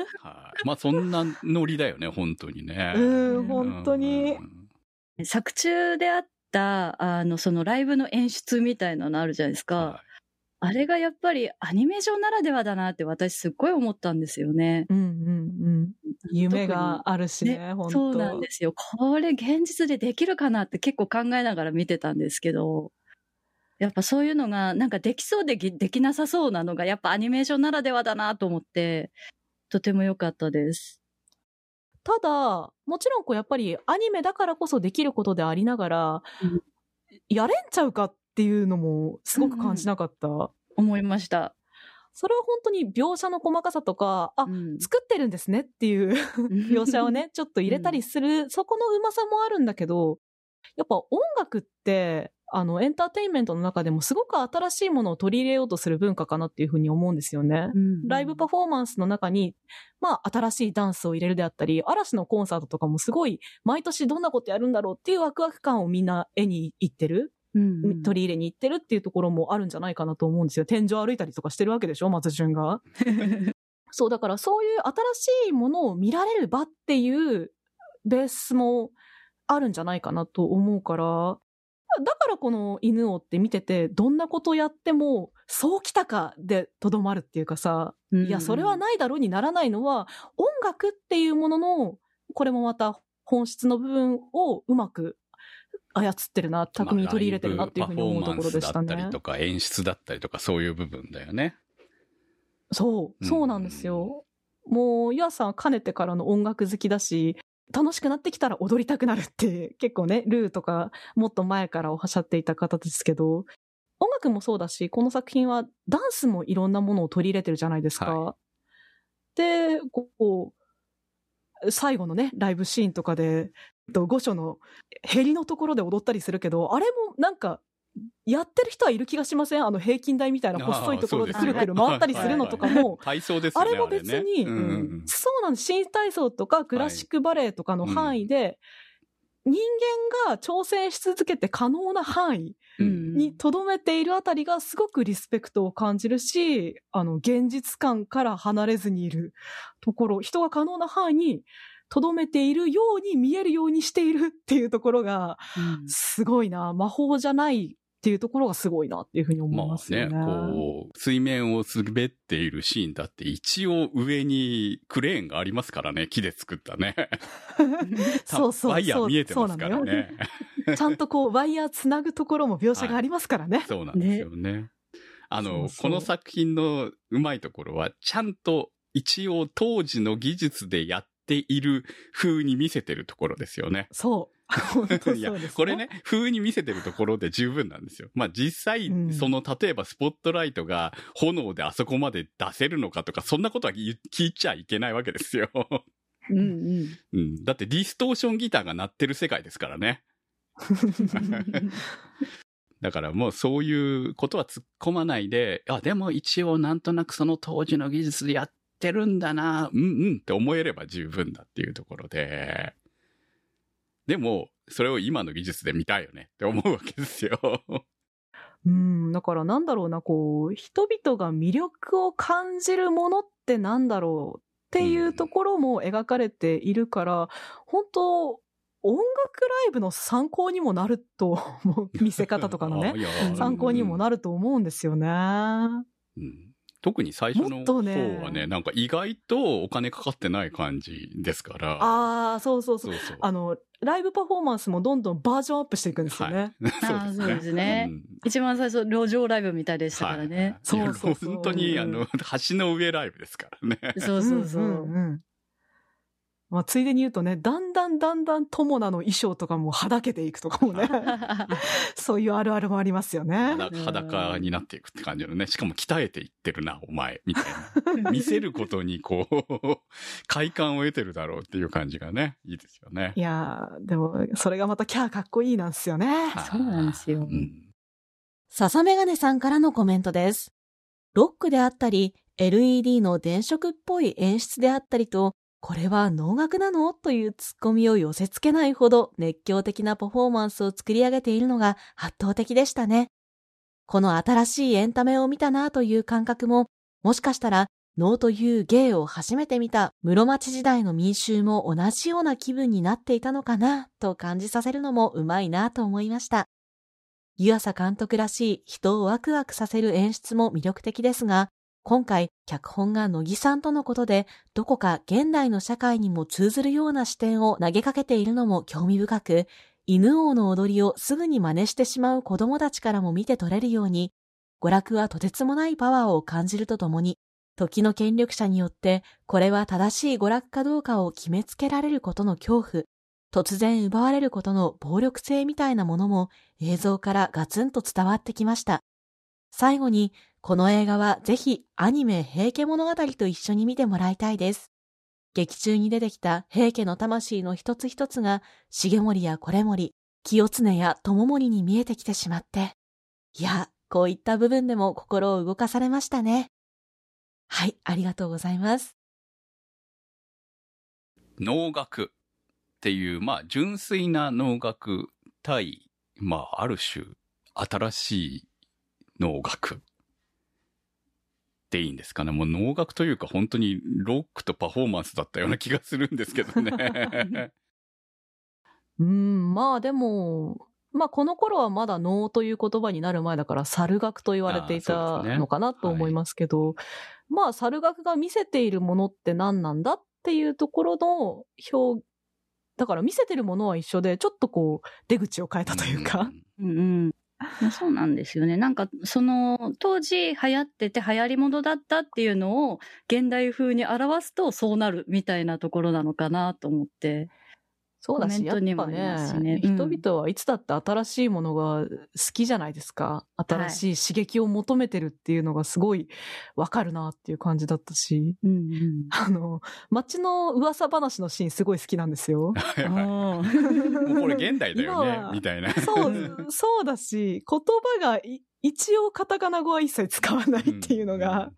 まあそんなノリだよね、本当にね。
うん、本当に。
うん
作中であった、あの、そのライブの演出みたいなのあるじゃないですか。
は
あれがやっぱりアニメーションならではだなって私すっごい思ったんですよね。
うんうんうん。夢があるしね、
ね
本当
そうなんですよ。これ現実でできるかなって結構考えながら見てたんですけど、やっぱそういうのがなんかできそうできできなさそうなのがやっぱアニメーションならではだなと思って、とても良かったです。
ただ、もちろんこうやっぱりアニメだからこそできることでありながら、
うん
やれんちゃうかっていうのもすごく感じなかった。
思いました。
それは本当に描写の細かさとか、あ、
うん
作ってるんですねっていう *laughs* 描写をね、ちょっと入れたりする、そこのうまさもあるんだけど、やっぱ音楽って、あの、エンターテインメントの中でもすごく新しいものを取り入れようとする文化かなっていうふうに思うんですよね。ライブパフォーマンスの中に、まあ、新しいダンスを入れるであったり、嵐のコンサートとかもすごい、毎年どんなことやるんだろうっていうワクワク感をみんな絵に行ってる、
うんうん
取り入れに行ってるっていうところもあるんじゃないかなと思うんですよ。天井歩いたりとかしてるわけでしょ松潤が。*laughs* そう、だからそういう新しいものを見られる場っていうベースもあるんじゃないかなと思うから、だからこの犬をって見てて、どんなことやっても、そうきたかでとどまるっていうかさ、いや、それはないだろうにならないのは、音楽っていうものの、これもまた本質の部分をうまく操ってるな、巧みに取り入れてるなっていうふうに思うところでしたね
まあライブパフォーマンスだったり。とか演出だったりとかそういう部分だよね。
そう、そうなんですよ。もう、ゆあさんはかねてからの音楽好きだし、楽しくなってきたら踊りたくなるって、*laughs* 結構ね、ルーとか、もっと前からおっしゃっていた方ですけど、音楽もそうだし、この作品はダンスもいろんなものを取り入れてるじゃないですか。
は
で、こう、最後のね、ライブシーンとかで、えっと御所のヘリのところで踊ったりするけど、あれもなんか、やってる人はいる気がしません？あの平均台みたいな細いところでくるくる回ったりするのとかも、
体操ですよね。
あれも別に、
ねうん。うん
そうなんです。新体操とかクラシックバレエとかの範囲で、人間が挑戦し続けて可能な範囲
うん。
に留めているあたりがすごくリスペクトを感じるし、あの、現実感から離れずにいるところ、人が可能な範囲に留めているように見えるようにしているっていうところが、すごいな。魔法じゃないっていうところがすごいなっていうふうに思い
まあね、
ますよね。
こう、水面を滑っているシーンだって一応上にクレーンがありますからね、木で作ったね。*laughs*
そうそう
ワイヤー見えてますからね。
ちゃんとこう、ワイヤーつなぐところも描写がありますからね。*laughs*
そうなんですよね。あの
そうそう
この作品のうまいところは、ちゃんと一応当時の技術でやっている風に見せてるところですよね。
そう。*laughs* 本当そう
いや
です、ね。
これね、風に見せてるところで十分なんですよ。まあ実際、
うん
その、例えばスポットライトが炎であそこまで出せるのかとか、そんなことは聞いちゃいけないわけですよ。
うんうん。
うん。だってディストーションギターが鳴ってる世界ですからね。*laughs* だからもうそういうことは突っ込まないで、あ、でも一応なんとなくその当時の技術でやってるんだな、うんうんって思えれば十分だっていうところで、でも、それを今の技術で見たいよねって思うわけですよ。
うん、だからなんだろうな、こう、人々が魅力を感じるものってなんだろうっていうところも描かれているから、本当音楽ライブの参考にもなると思う、見せ方とかのね *laughs* 参考にもなると思うんですよね。
うん特に最初の方
もっとね
はね、なんか意外とお金かかってない感じですから。
ああ、そうそうそう。
そうそう。
あの、ライブパフォーマンスもどんどんバージョンアップしていくんですよね。
あー *laughs* そうですね一番最初、路上ライブみたいでしたからね。
そう
はい
そうそう
本当に、あの、橋の上ライブですからね。
そうそうそう。
んんうんまあ、ついでに言うとね、だんだんだんだん友名の衣装とかもはだけていくとかもね、*laughs* そういうあるあるもありますよね。
裸裸になっていくって感じのね。しかも鍛えていってるな、お前、みたいな。*laughs* 見せることに、こう、快感を得てるだろうっていう感じがね、いいですよね
い。やー、でも、それがまたキャーかっこいいなんですよね。
そうなんですよ
うん。
笹メガネさんからのコメントです。ロックであったり、LED の電飾っぽい演出であったりと、これは能楽なの？というツッコミを寄せ付けないほど熱狂的なパフォーマンスを作り上げているのが圧倒的でしたね。この新しいエンタメを見たなという感覚も、もしかしたら能という芸を初めて見た室町時代の民衆も同じような気分になっていたのかなと感じさせるのもうまいなと思いました。湯浅監督らしい人をワクワクさせる演出も魅力的ですが、今回脚本が乃木さんとのことで、どこか現代の社会にも通ずるような視点を投げかけているのも興味深く、犬王の踊りをすぐに真似してしまう子供たちからも見て取れるように、娯楽はとてつもないパワーを感じるとともに、時の権力者によって、これは正しい娯楽かどうかを決めつけられることの恐怖、突然奪われることの暴力性みたいなものも映像からガツンと伝わってきました。最後に、この映画はぜひアニメ平家物語と一緒に見てもらいたいです。劇中に出てきた平家の魂の一つ一つが、重盛や維盛、清常や友盛に見えてきてしまって。いや、こういった部分でも心を動かされましたね。はい、ありがとうございます。
能楽っていう、まあ、純粋な能楽対、まあ、ある種、新しい能楽っていいんですかね。もう能楽というか本当にロックとパフォーマンスだったような気がするんですけどね。*laughs*
うん、まあでも、まあこの頃はまだ能という言葉になる前だから猿楽と言われていたのかなと思いますけど、まあ猿楽が見せているものって何なんだっていうところの表、だから見せてるものは一緒で、ちょっとこう出口を変えたというか、
うんうん。そうなんですよね。なんか、その、当時流行ってて流行り物だったっていうのを現代風に表すとそうなるみたいなところなのかなと思って。
そうだし、やっぱね
ねうん
人々はいつだって新しいものが好きじゃないですか。新しい刺激を求めてるっていうのがすごいわかるなっていう感じだったし、
うんうん。
あの、街の噂話のシーンすごい好きなんですよ。*laughs* *laughs*
もうこれ現代だよねみたいな。
そう、そうだし、言葉がい一応カタカナ語は一切使わないっていうのが、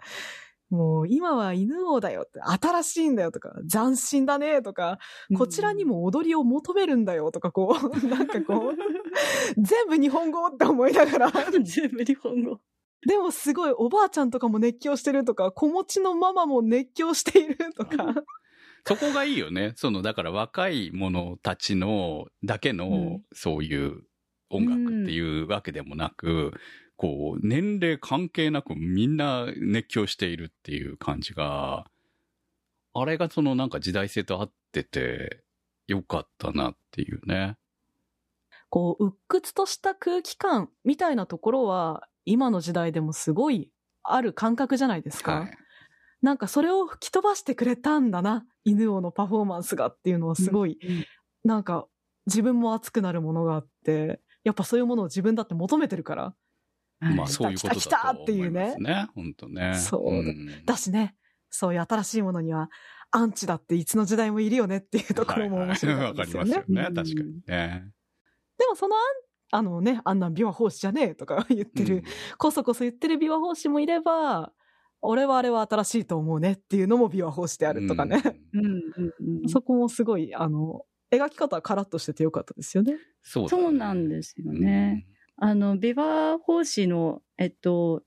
もう今は犬王だよって、新しいんだよとか、斬新だねとか、
ー
こちらにも踊りを求めるんだよとか、こう、*laughs* なんかこう、全部日本語って思いながら、
全部日本語。
でもすごいおばあちゃんとかも熱狂してるとか、子持ちのママも熱狂しているとか、
そこがいいよね。その、だから若い者たちの、だけの、
うん。
そういう音楽っていうわけでもなく、こう、年齢関係なくみんな熱狂しているっていう感じが、あれがそのなんか時代性と合ってて、よかったなっていうね。
こう、鬱屈とした空気感みたいなところは、今の時代でもすごいある感覚じゃないですか。
はい。
なんかそれを吹き飛ばしてくれたんだな、犬王のパフォーマンスがっていうのはすごい、
うん
なんか自分も熱くなるものがあって、やっぱそういうものを自分だって求めてるから。
はい
まあそういうことだと
来た来たっていうね
思いますね。本当ね。
そうんだしね、そういう新しいものには、アンチだっていつの時代もいるよねっていうところも面白か
わかり
ったですよね。
ますよね。
うん
確かにね。
でもそのあん、あのね、あんなん琵琶法師じゃねえとか言ってる、こそこそ言ってる琵琶法師もいれば、俺はあれは新しいと思うねっていうのも琵琶法師であるとかね。
うん
うんうんうん
そこもすごい、あの、描き方はカラッとしててよかったですよね。
そうだね
そうなんですよね。あの、ビバ法師の、えっと、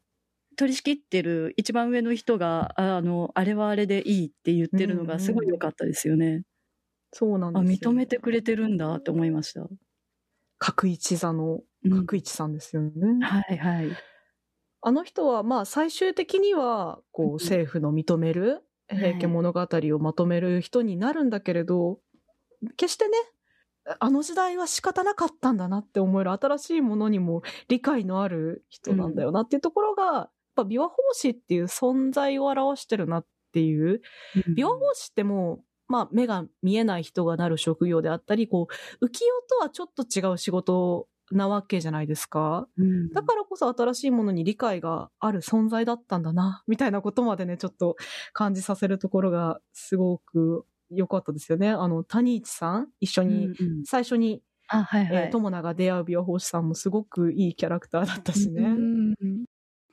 取り仕切ってる一番上の人が、あの、あれはあれでいいって言ってるのがすごい良かったですよね。あ、
そうなんですよ。
認めてくれてるんだって思いました。
角一座の
うん
角一さんですよね。
はいはい。
あの人は、まあ、最終的には、こう、
うん
政府の認める平家物語をまとめる人になるんだけれど、決してね、あの時代は仕方なかったんだなって思える新しいものにも理解のある人なんだよなっていうところが、やっぱ琵琶法師っていう存在を表してるなっていう。琵琶法師ってもう、まあ、目が見えない人がなる職業であったり、こう、浮世とはちょっと違う仕事なわけじゃないですか。
うん
だからこそ新しいものに理解がある存在だったんだな、みたいなことまでね、ちょっと感じさせるところがすごく良かったですよね。あの、谷一さん、一緒
うん
に、
うん
最初に、
あ、はいはい。
えー友名が出会う美容法師さんもすごくいいキャラクターだったしね。
うん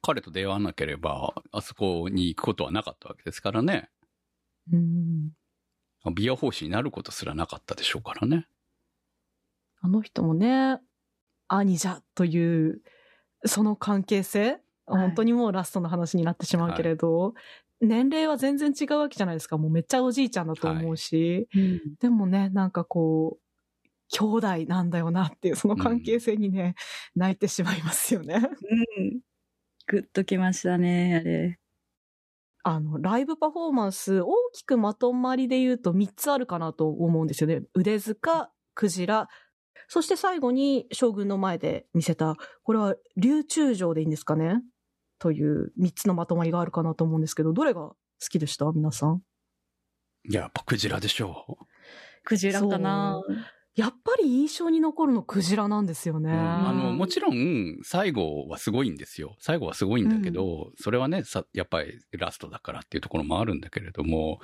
彼と出会わなければ、あそこに行くことはなかったわけですからね。
うん
美容法師になることすらなかったでしょうからね。
あの人もね、兄じゃという、その関係性、
はい
本当にもうラストの話になってしまうけれど、年齢は全然違うわけじゃないですか。もうめっちゃおじいちゃんだと思うし、
うん
でもね、なんかこう、兄弟なんだよなっていう、その関係性にね、泣いてしまいますよね。
うん。グッときましたね、あれ。
あの、ライブパフォーマンス、大きくまとまりで言うと3つあるかなと思うんですよね。腕塚、クジラ、そして最後に将軍の前で見せた、これは流中城でいいんですかねという3つのまとまりがあるかなと思うんですけど、どれが好きでした？皆さん。
いや、やっぱクジラでしょ
クジラかな
やっぱり印象に残るのクジラなんですよね。
あの、もちろん、最後はすごいんですよ。最後はすごいんだけど、それはね、さ、やっぱりラストだからっていうところもあるんだけれども、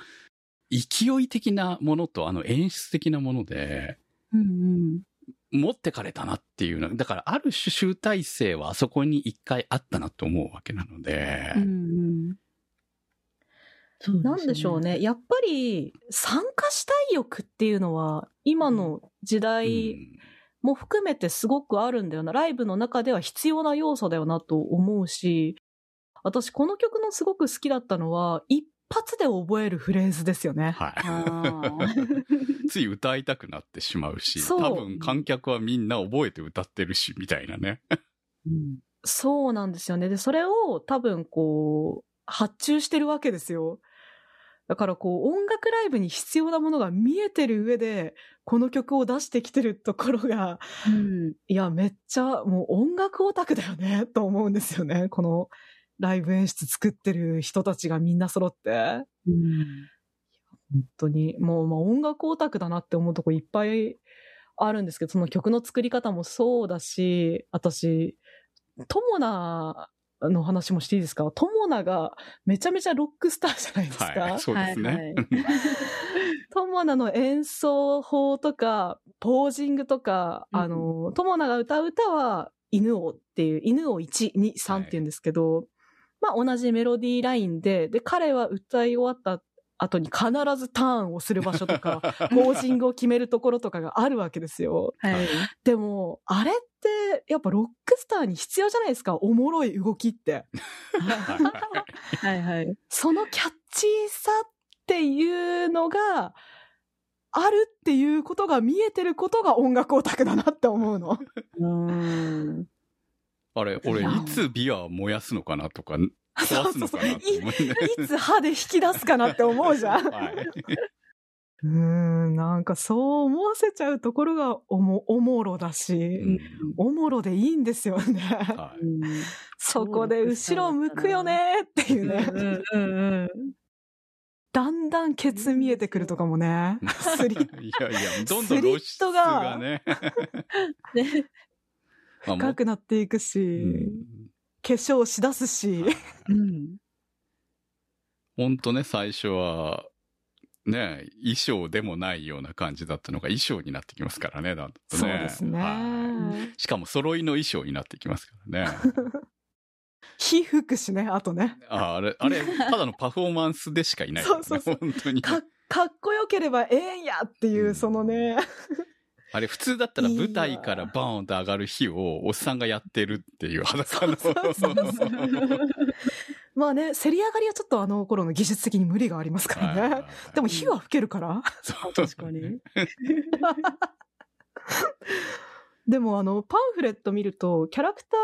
勢い的なものとあの演出的なもので、
うんうん。
持ってかれたなっていうの。だから、ある種集大成はあそこに一回あったなと思うわけなので、
うんうん。そうすね
なんでしょうね。やっぱり、参加したい欲っていうのは、今の時
う
代
ん
も含めてすごくあるんだよな。ライブの中では必要な要素だよなと思うし、私この曲のすごく好きだったのは、一発で覚えるフレーズですよね。
はい。*laughs* つい歌いたくなってしまうし、
そう
多分観客はみんな覚えて歌ってるし、みたいなね。
うん
そうなんですよね。で、それを多分こう、発注してるわけですよ。だからこう、音楽ライブに必要なものが見えてる上で、この曲を出してきてるところが、
うん
いや、めっちゃもう音楽オタクだよね、と思うんですよね。このライブ演出作ってる人たちがみんな揃って。
うん
本当に、もう、まあ、音楽オタクだなって思うとこいっぱいあるんですけど、その曲の作り方もそうだし、私、トモナの話もしていいですか？トモナがめちゃめちゃロックスターじゃないですか？
はい。そうですね。
はいはい
トモナの演奏法とか、ポージングとか、
うん
あの、トモナが歌う歌は、犬をっていう、犬を1、2、3って言うんですけど、まあ同じメロディーラインで、で、彼は歌い終わった後に必ずターンをする場所とか、*laughs* ポージングを決めるところとかがあるわけですよ。
はい。
でも、あれって、やっぱロックスターに必要じゃないですか、おもろい動きって。
はいはい。
そのキャッチーさっていうのが、あるっていうことが見えてることが音楽オタクだなって思うの。*laughs*
うん。
あれ、俺、
い
つビア燃やすのかなとか。
いつ歯で引き出すかなって思うじゃん。*laughs*
はい。
うーん、なんかそう思わせちゃうところがおも、おもろだし、
うん
おもろでいいんですよね。
はい
そこで後ろ向くよねっていうね。
うんうんうん。
だんだんケツ見えてくるとかもね。スリ *laughs*
いやいや、どんどん露出がね。
ね *laughs*
深くなっていくし、
うん
化粧しだすし。
うん。
ほんとね、最初は、ね、衣装でもないような感じだったのが衣装になってきますからね、だと
そう
ね。
ですね。
はいしかも揃いの衣装になってきますからね。
火吹くしね、あとね。
ああれ、あれ、ただのパフォーマンスでしかいない、ね。*laughs*
そうそうそう
本当に。
か、かっこよければええんやっていうう、
ん
そのね。
あれ、普通だったら舞台からバーンと上がる日をおっさんがやってるっていう裸の。*laughs*
まあね、競り上がりはちょっとあの頃の技術的に無理がありますからね。でも火は吹けるから。
そう
確かに。*laughs*
でもあの、パンフレット見ると、キャラクター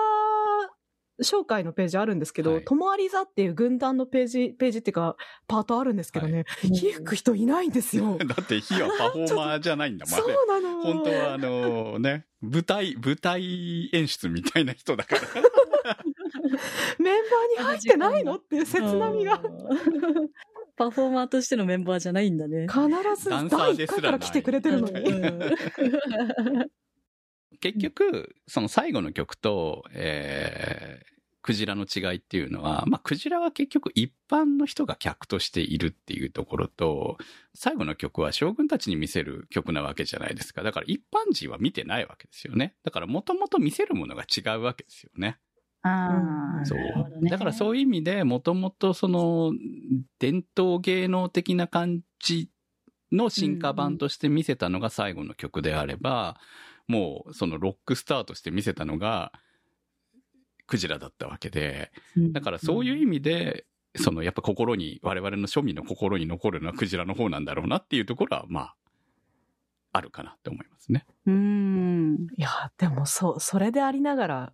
紹介のページあるんですけど、
はい
ともあり座っていう軍団のページ、ページっていうか、パートあるんですけどね、火吹く人いないんですよ。*laughs*
だって火はパフォーマーじゃないんだもん、あ
そう
れ。
なの。
本当はあのね、舞台、舞台演出みたいな人だから。
メンバーに入ってないの？っていう切なみが。
うん。パフォーマーとしてのメンバーじゃないんだね。
必ず第1
ですらない
回から来てくれてるのに。
うん
結局、その最後の曲と、えー、クジラの違いっていうのは、まあ、クジラは結局一般の人が客としているっていうところと、最後の曲は将軍たちに見せる曲なわけじゃないですか。だから一般人は見てないわけですよね。だからもともと見せるものが違うわけですよね。
ああ、
そう。だからそういう意味で、もともとその、伝統芸能的な感じの進化版として見せたのが最後の曲であれば、もうそのロックスターとして見せたのが、クジラだったわけで、
うん
だからそういう意味で、そのやっぱ心に、我々の庶民の心に残るのはクジラの方なんだろうなっていうところは、まあ、あるかなって思いますね。
うん。
いや、でもそう、それでありながら、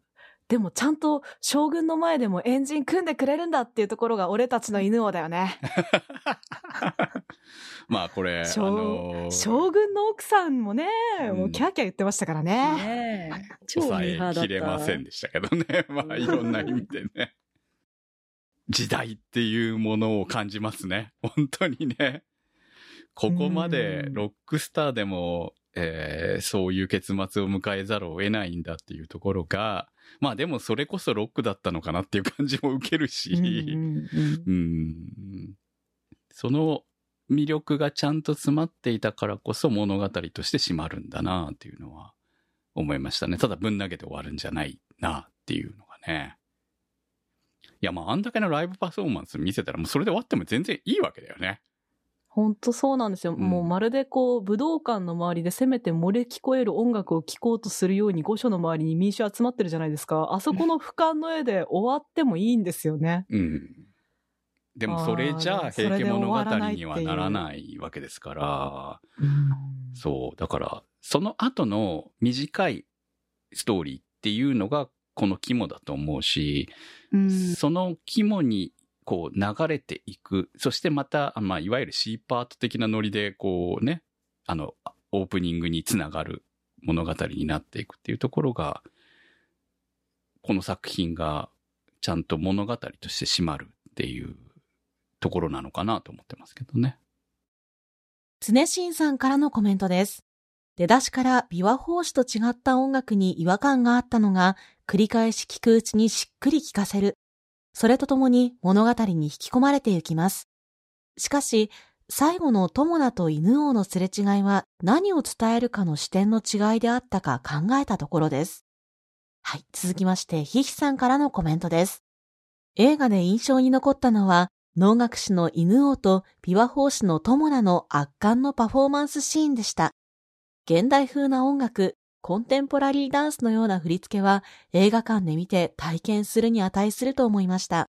でもちゃんと将軍の前でもエンジン組んでくれるんだっていうところが俺たちの犬王だよね。*laughs*
まあこれ、あ
将
のー
将軍の奥さんもね、
うん
もうキャーキャー言ってましたからね。
ねえ。超
抑
ミーハーだった。
えきれませんでしたけどね。*laughs* *laughs* まあ、いろんな意味でね。時代っていうものを感じますね。本当にね。ここまで
うん
ロックスターでも、えーそういう結末を迎えざるを得ないんだっていうところが、まあでもそれこそロックだったのかなっていう感じも受けるし、その魅力がちゃんと詰まっていたからこそ物語として締まるんだなっていうのは思いましたね。ただぶん投げて終わるんじゃないなっていうのがね。いやまああんだけのライブパフォーマンス見せたらもうそれで終わっても全然いいわけだよね。
本当そうなんですよ。
ん
もうまるでこう、武道館の周りでせめて漏れ聞こえる音楽を聴こうとするように御所の周りに民衆集まってるじゃないですか。あそこの俯瞰の絵で終わってもいいんですよね。
うん。でもそれじゃあ平家物語にはならないわけですから、そう。だから、その後の短いストーリーっていうのがこの肝だと思うし、
うん
その肝にこう流れていく。そしてまた、まあ、いわゆる C パート的なノリで、こうね、あの、オープニングにつながる物語になっていくっていうところが、この作品がちゃんと物語として締まるっていうところなのかなと思ってますけどね。
常新さんからのコメントです。出だしから琵琶法師と違った音楽に違和感があったのが、繰り返し聞くうちにしっくり聞かせる。それとともに物語に引き込まれていきます。しかし、最後の友名と犬王のすれ違いは何を伝えるかの視点の違いであったか考えたところです。はい、続きまして、ひひさんからのコメントです。映画で印象に残ったのは、能楽師の犬王と琵琶法師の友名の圧巻のパフォーマンスシーンでした。現代風な音楽、コンテンポラリーダンスのような振り付けは映画館で見て体験するに値すると思いました。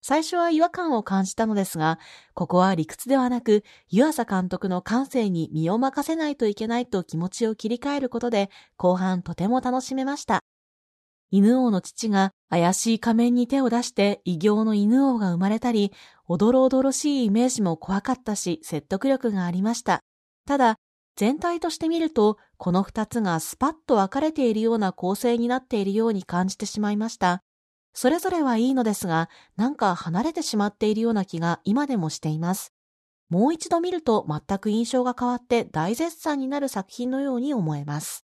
最初は違和感を感じたのですが、ここは理屈ではなく、湯浅監督の感性に身を任せないといけないと気持ちを切り替えることで、後半とても楽しめました。犬王の父が怪しい仮面に手を出して異形の犬王が生まれたり、おどろおどろしいイメージも怖かったし、説得力がありました。ただ、全体として見ると、この二つがスパッと分かれているような構成になっているように感じてしまいました。それぞれはいいのですが、なんか離れてしまっているような気が今でもしています。もう一度見ると全く印象が変わって大絶賛になる作品のように思えます。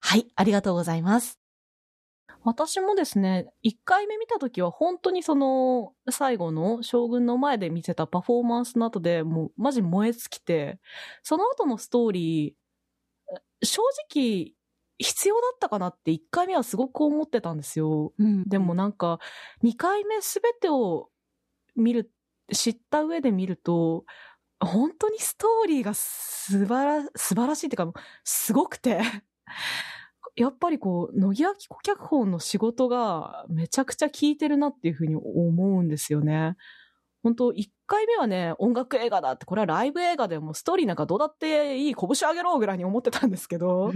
はい、ありがとうございます。
私もですね、一回目見た時は本当にその、最後の将軍の前で見せたパフォーマンスの後でもうマジ燃え尽きて、その後のストーリー、正直必要だったかなって一回目はすごく思ってたんですよ。でもなんか、二回目すべてを見る、知った上で見ると、本当にストーリーが素晴ら、素晴らしいっていうか、すごくて、やっぱりこう、乃木明子脚本の仕事がめちゃくちゃ効いてるなっていうふうに思うんですよね。本当一回目はね、音楽映画だって、これはライブ映画でもストーリーなんかどうだっていい、拳上げろぐらいに思ってたんですけど、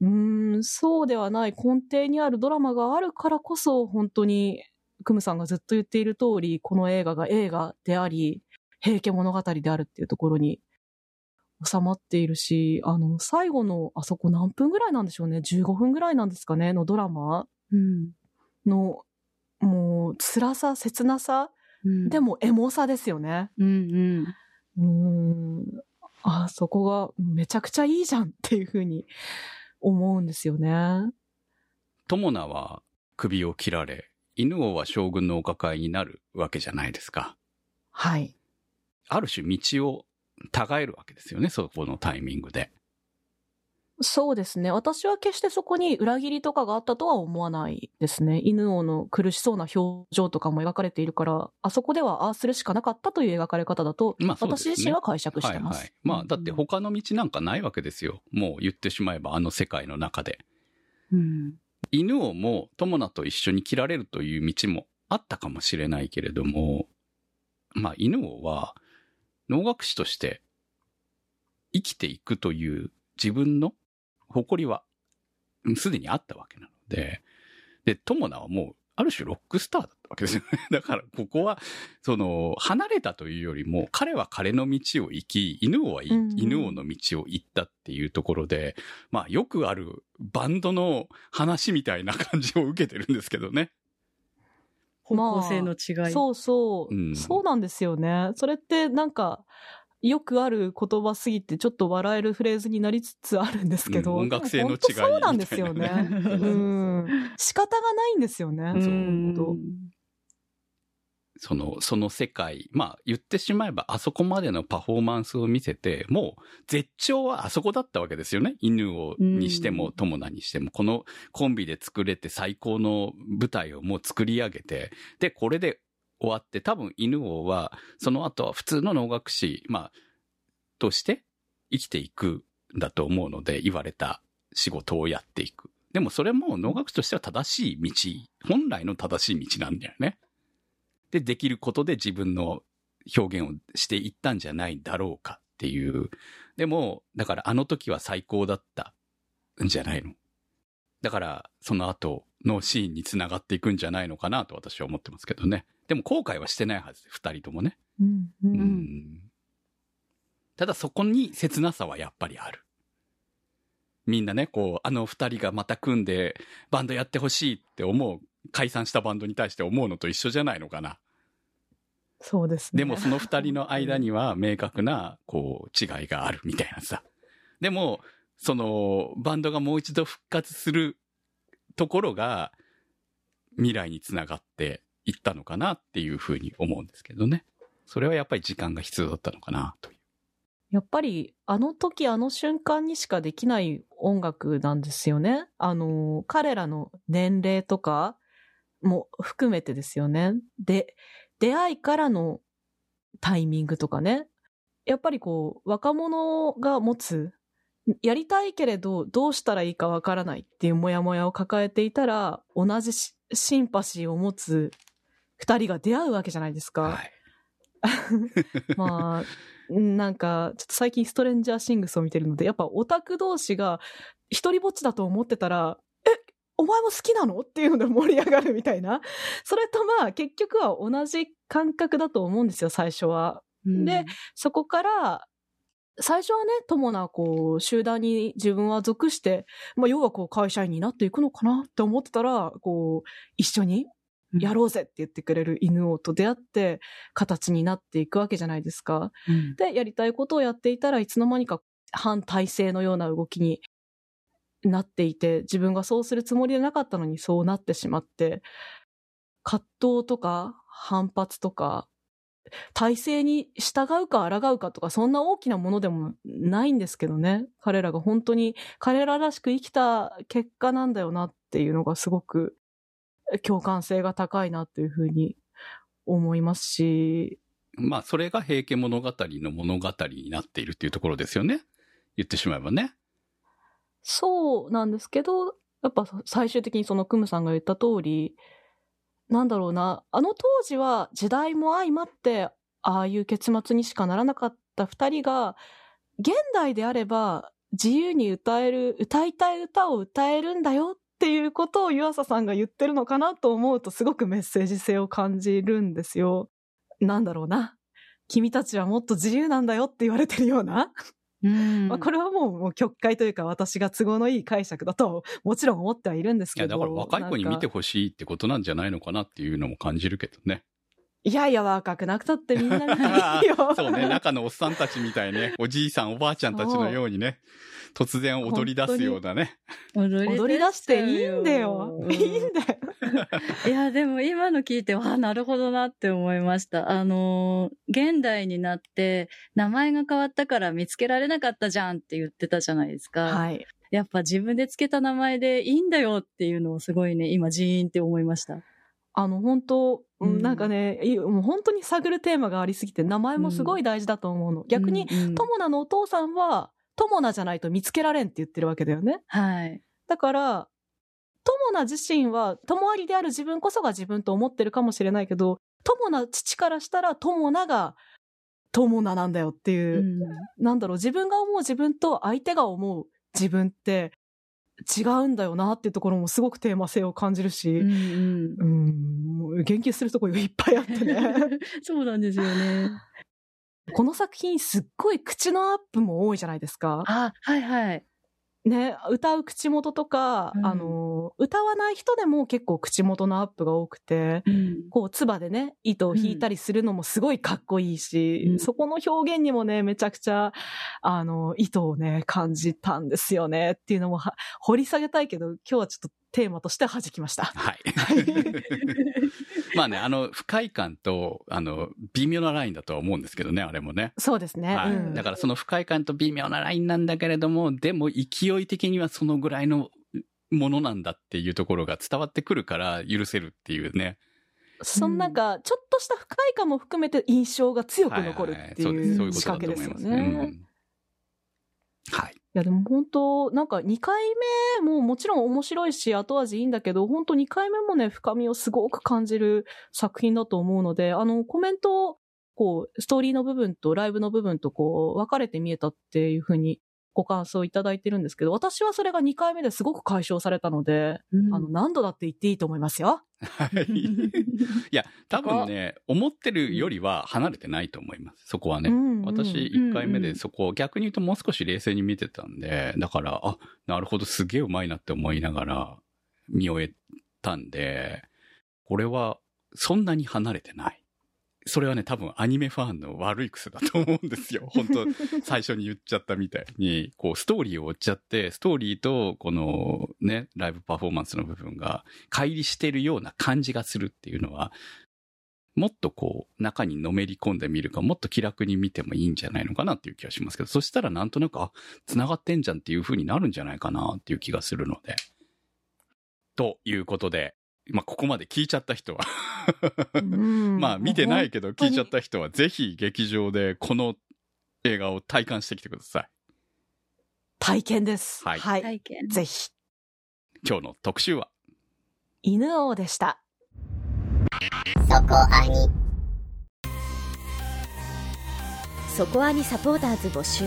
うん、そうではない根底にあるドラマがあるからこそ、本当に、クムさんがずっと言っている通り、この映画が映画であり、平家物語であるっていうところに収まっているし、あの、最後の、あそこ何分ぐらいなんでしょうね？15分ぐらいなんですかね、のドラマ？
うん
の、もう、辛さ、切なさ、
うん
でもエモさですよね。
うんうん
うーん。あそこがめちゃくちゃいいじゃんっていうふうに思うんですよね。
友名は首を切られ、犬王は将軍のお抱えになるわけじゃないですか。
はい。
ある種道を違えるわけですよね、そこのタイミングで。
そうですね。私は決してそこに裏切りとかがあったとは思わないですね。犬王の苦しそうな表情とかも描かれているから、あそこではああするしかなかったという描かれ方だと、
まあね
私自身は解釈してます。
はいはい。まあ、だって他の道なんかないわけですよ。もう言ってしまえばあの世界の中で。
うん
犬をも友名と一緒に切られるという道もあったかもしれないけれども、まあ犬王は能楽師として生きていくという自分の誇りはうんすでにあったわけなので、で、友名はもうある種ロックスターだったわけですよね。*laughs* だからここは、その、離れたというよりも、彼は彼の道を行き、犬王は
うん
犬王の道を行ったっていうところで、まあよくあるバンドの話みたいな感じを受けてるんですけどね。
方向性の違い。
そうそう、
うん
そうなんですよね。それってなんか、よくある言葉すぎてちょっと笑えるフレーズになりつつあるんですけど、
うん音楽性の違い
そうなんですよね。*laughs* うん。仕方がないんですよね。
そう
本当
その、その世界、まあ言ってしまえばあそこまでのパフォーマンスを見せて、もう絶頂はあそこだったわけですよね。犬をにしても、
うん
友名にしても、このコンビで作れて最高の舞台をもう作り上げて、で、これで終わって、多分犬王は、その後は普通の能楽師、まあ、として生きていくんだと思うので、言われた仕事をやっていく。でもそれも能楽師としては正しい道、本来の正しい道なんだよね。で、できることで自分の表現をしていったんじゃないだろうかっていう。でも、だからあの時は最高だったんじゃないの。だから、その後のシーンにつながっていくんじゃないのかなと私は思ってますけどね。でも後悔はしてないはずで、二人ともね。
うんう
うんん。ただそこに切なさはやっぱりある。みんなね、こう、あの二人がまた組んでバンドやってほしいって思う、解散したバンドに対して思うのと一緒じゃないのかな。
そうですね。
でもその二人の間には明確な、こう、違いがあるみたいなさ。でも、その、バンドがもう一度復活するところが、未来につながっていったのかなっていうふうに思うんですけどね。それはやっぱり時間が必要だったのかなという。
やっぱり、あの時あの瞬間にしかできない音楽なんですよね。あの、彼らの年齢とかも含めてですよね。で、出会いからのタイミングとかね。やっぱりこう、若者が持つ、やりたいけれど、どうしたらいいかわからないっていうモヤモヤを抱えていたら、同じシシンパシーを持つ二人が出会うわけじゃないですか。
はい。*laughs*
まあ、うんなんか、ちょっと最近ストレンジャーシングスを見てるので、やっぱオタク同士が一人ぼっちだと思ってたら、え、お前も好きなのっていうので盛り上がるみたいな。*laughs* それとまあ、結局は同じ感覚だと思うんですよ、最初は。でそこから、最初はね、友な、こう、集団に自分は属して、まあ、要はこう、会社員になっていくのかなって思ってたら、こう、一緒にやろうぜって言ってくれる犬王と出会って、形になっていくわけじゃないですか。
うん
で、やりたいことをやっていたらいつの間にか反体制のような動きになっていて、自分がそうするつもりでなかったのにそうなってしまって、葛藤とか反発とか、体制に従うか抗うかとか、そんな大きなものでもないんですけどね。彼らが本当に彼ららしく生きた結果なんだよなっていうのがすごく共感性が高いなっていうふうに思いますし、
まあ、それが平家物語の物語になっているっていうところですよね。言ってしまえばね。
そうなんですけど、やっぱ最終的にそのクムさんが言った通り、なんだろうな、あの当時は時代も相まって、ああいう結末にしかならなかった二人が、現代であれば自由に歌える、歌いたい歌を歌えるんだよっていうことを湯浅さんが言ってるのかなと思うとすごくメッセージ性を感じるんですよ。なんだろうな。君たちはもっと自由なんだよって言われてるような。
うん
まあ、これはもう曲解というか私が都合のいい解釈だともちろん思ってはいるんです
いや、
けど。
だから若い子に見てほしいってことなんじゃないのかなっていうのも感じるけどね。
いやいや若くなくたってみんな見ていいよ。*laughs*
そうね、中のおっさんたちみたいね、おじいさんおばあちゃんたちのようにね、突然踊り出すようなね。
踊
踊り出していいんだよ。いいんだよ。*laughs*
いや、でも今の聞いて、わあ、なるほどなって思いました。あのー、現代になって、名前が変わったから見つけられなかったじゃんって言ってたじゃないですか。
はい。
やっぱ自分でつけた名前でいいんだよっていうのをすごいね、今ジーンって思いました。
あの本当、うん
うん
なんかね、いもう本当に探るテーマがありすぎて名前もすごい大事だと思うの。逆に、友名のお父さんは、友名じゃないと見つけられんって言ってるわけだよね。
はい。
だから、友名自身は、友ありである自分こそが自分と思ってるかもしれないけど、友名父からしたら友名が友名なんだよっていう、
うん
なんだろう、自分が思う自分と相手が思う自分って違うんだよなっていうところもすごくテーマ性を感じるし、
うんうん
う言及するところがいっぱいあってね。*laughs*
そうなんですよね。*laughs*
この作品すっごい口のアップも多いじゃないですか。
あ、はいはい。
ね、歌う口元とか、
うん
あの、歌わない人でも結構口元のアップが多くて、
うん
こう、唾でね、糸を引いたりするのもすごいかっこいいし、
うん
そこの表現にもね、めちゃくちゃ、あの、意図をね、感じたんですよねっていうのもは掘り下げたいけど、今日はちょっとテーマとして弾きました。
はい。*laughs* まあね、あの、不快感と、あの、微妙なラインだとは思うんですけどね、あれもね。
そうですね。
はい。
うん
だからその不快感と微妙なラインなんだけれども、でも勢い的にはそのぐらいのものなんだっていうところが伝わってくるから許せるっていうね。
そのなんか、ちょっとした不快感も含めて印象が強く残るって
そうです。そう
いう仕
いうことだ
掛けですよ
と思います。
ね。
うんはい。
やでも本当、なんか2回目ももちろん面白いし後味いいんだけど、本当2回目もね、深みをすごく感じる作品だと思うので、あの、コメント、こう、ストーリーの部分とライブの部分とこう、分かれて見えたっていう風にご感想いただいてるんですけど、私はそれが2回目ですごく解消されたので、
うん
あの、何度だって言っていいと思いますよ。
はい。いや、*laughs* 多分ね、思ってるよりは離れてないと思います。そこはね。
うんうん
私、1回目でそこを逆に言うともう少し冷静に見てたんで、だから、あ、なるほど、すげえうまいなって思いながら見終えたんで、これはそんなに離れてない。それはね、多分アニメファンの悪い癖だと思うんですよ。*laughs* 本当最初に言っちゃったみたいに、こう、ストーリーを追っちゃって、ストーリーと、このね、ライブパフォーマンスの部分が、乖離してるような感じがするっていうのは、もっとこう、中にのめり込んでみるか、もっと気楽に見てもいいんじゃないのかなっていう気がしますけど、そしたらなんとなく、あ、繋がってんじゃんっていう風になるんじゃないかなっていう気がするので。ということで、まあ、ここまで聞いちゃった人は
うん
まあ見てないけど聞いちゃった人はぜひ劇場でこの映画を体感してきてください。
体験です。
はい
はい。
体験
ぜひ。
今日の特集は？
犬王でした。
そこアニ
そこアニサポーターズ募集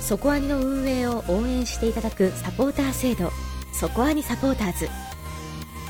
そこアニの運営を応援していただくサポーター制度そこアニサポーターズ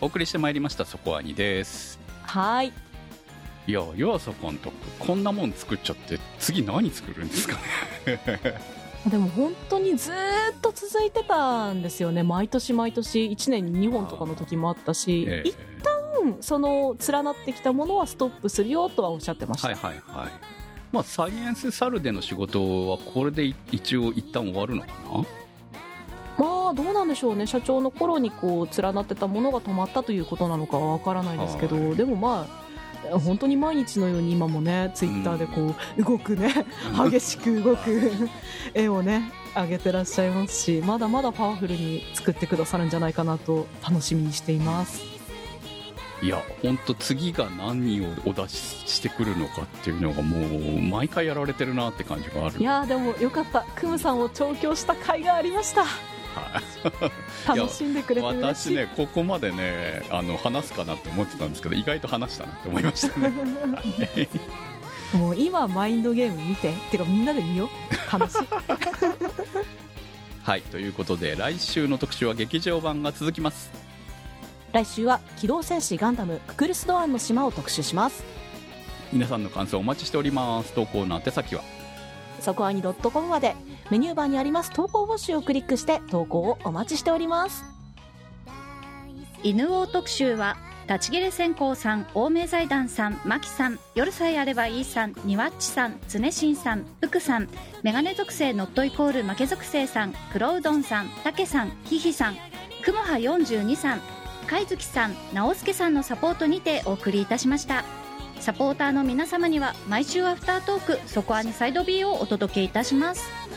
お送りしてまいりましたそこアニです。
はい。
いや、湯浅監督、こんなもん作っちゃって、次何作るんですかね。*laughs*
でも本当にずーっと続いてたんですよね。毎年毎年1年に2本とかの時もあったし、
え
一旦その連なってきたものはストップするよとはおっしゃってました。
はいはいはい。まあ、サイエンスサルでの仕事はこれでい一応一旦終わるのかな？
まあどうなんでしょうね。社長の頃にこう連なってたものが止まったということなのかはわからないですけど、
はい。
でもまあ本当に毎日のように今もねツイッターでこう動くね、激しく動く絵をね上げてらっしゃいますしまだまだパワフルに作ってくださるんじゃないかなと楽しみにしています。
いや、ほんと次が何をお出ししてくるのかっていうのがもう毎回やられてるなって感じがある。
いやーでもよかった。クムさんを調教した甲斐がありました
はい。
楽しんでくれて
私ね、ここまでね、あの、話すかなって思ってたんですけど、意外と話したなって思いましたね。は *laughs* い
もう今マインドゲーム見て。てかみんなで見よう。楽しい。
はい、ということで、来週の特集は劇場版が続きます。
来週は機動戦士ガンダムククルス・ドアンの島を特集します。
皆さんの感想お待ちしております。投稿の宛先は、
そこはに .com までメニューバーにあります投稿募集をクリックして投稿をお待ちしております。
犬王特集は立ち切れ線香さん青梅財団さん牧さん夜さえあればいいさんにわっちさん常新さん福さんメガネ属性ノットイコール負け属性さん黒うどんさんたけさんひひさんくもは42さん貝月さん直輔さんのサポートにてお送りいたしました。サポーターの皆様には毎週アフタートークそこアニサイド B をお届けいたします。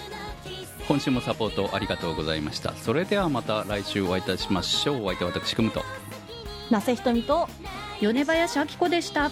今週もサポートありがとうございました。それではまた来週お会いいたしましょう。お相手は私くむと。
なせひとみと
米林明子でした。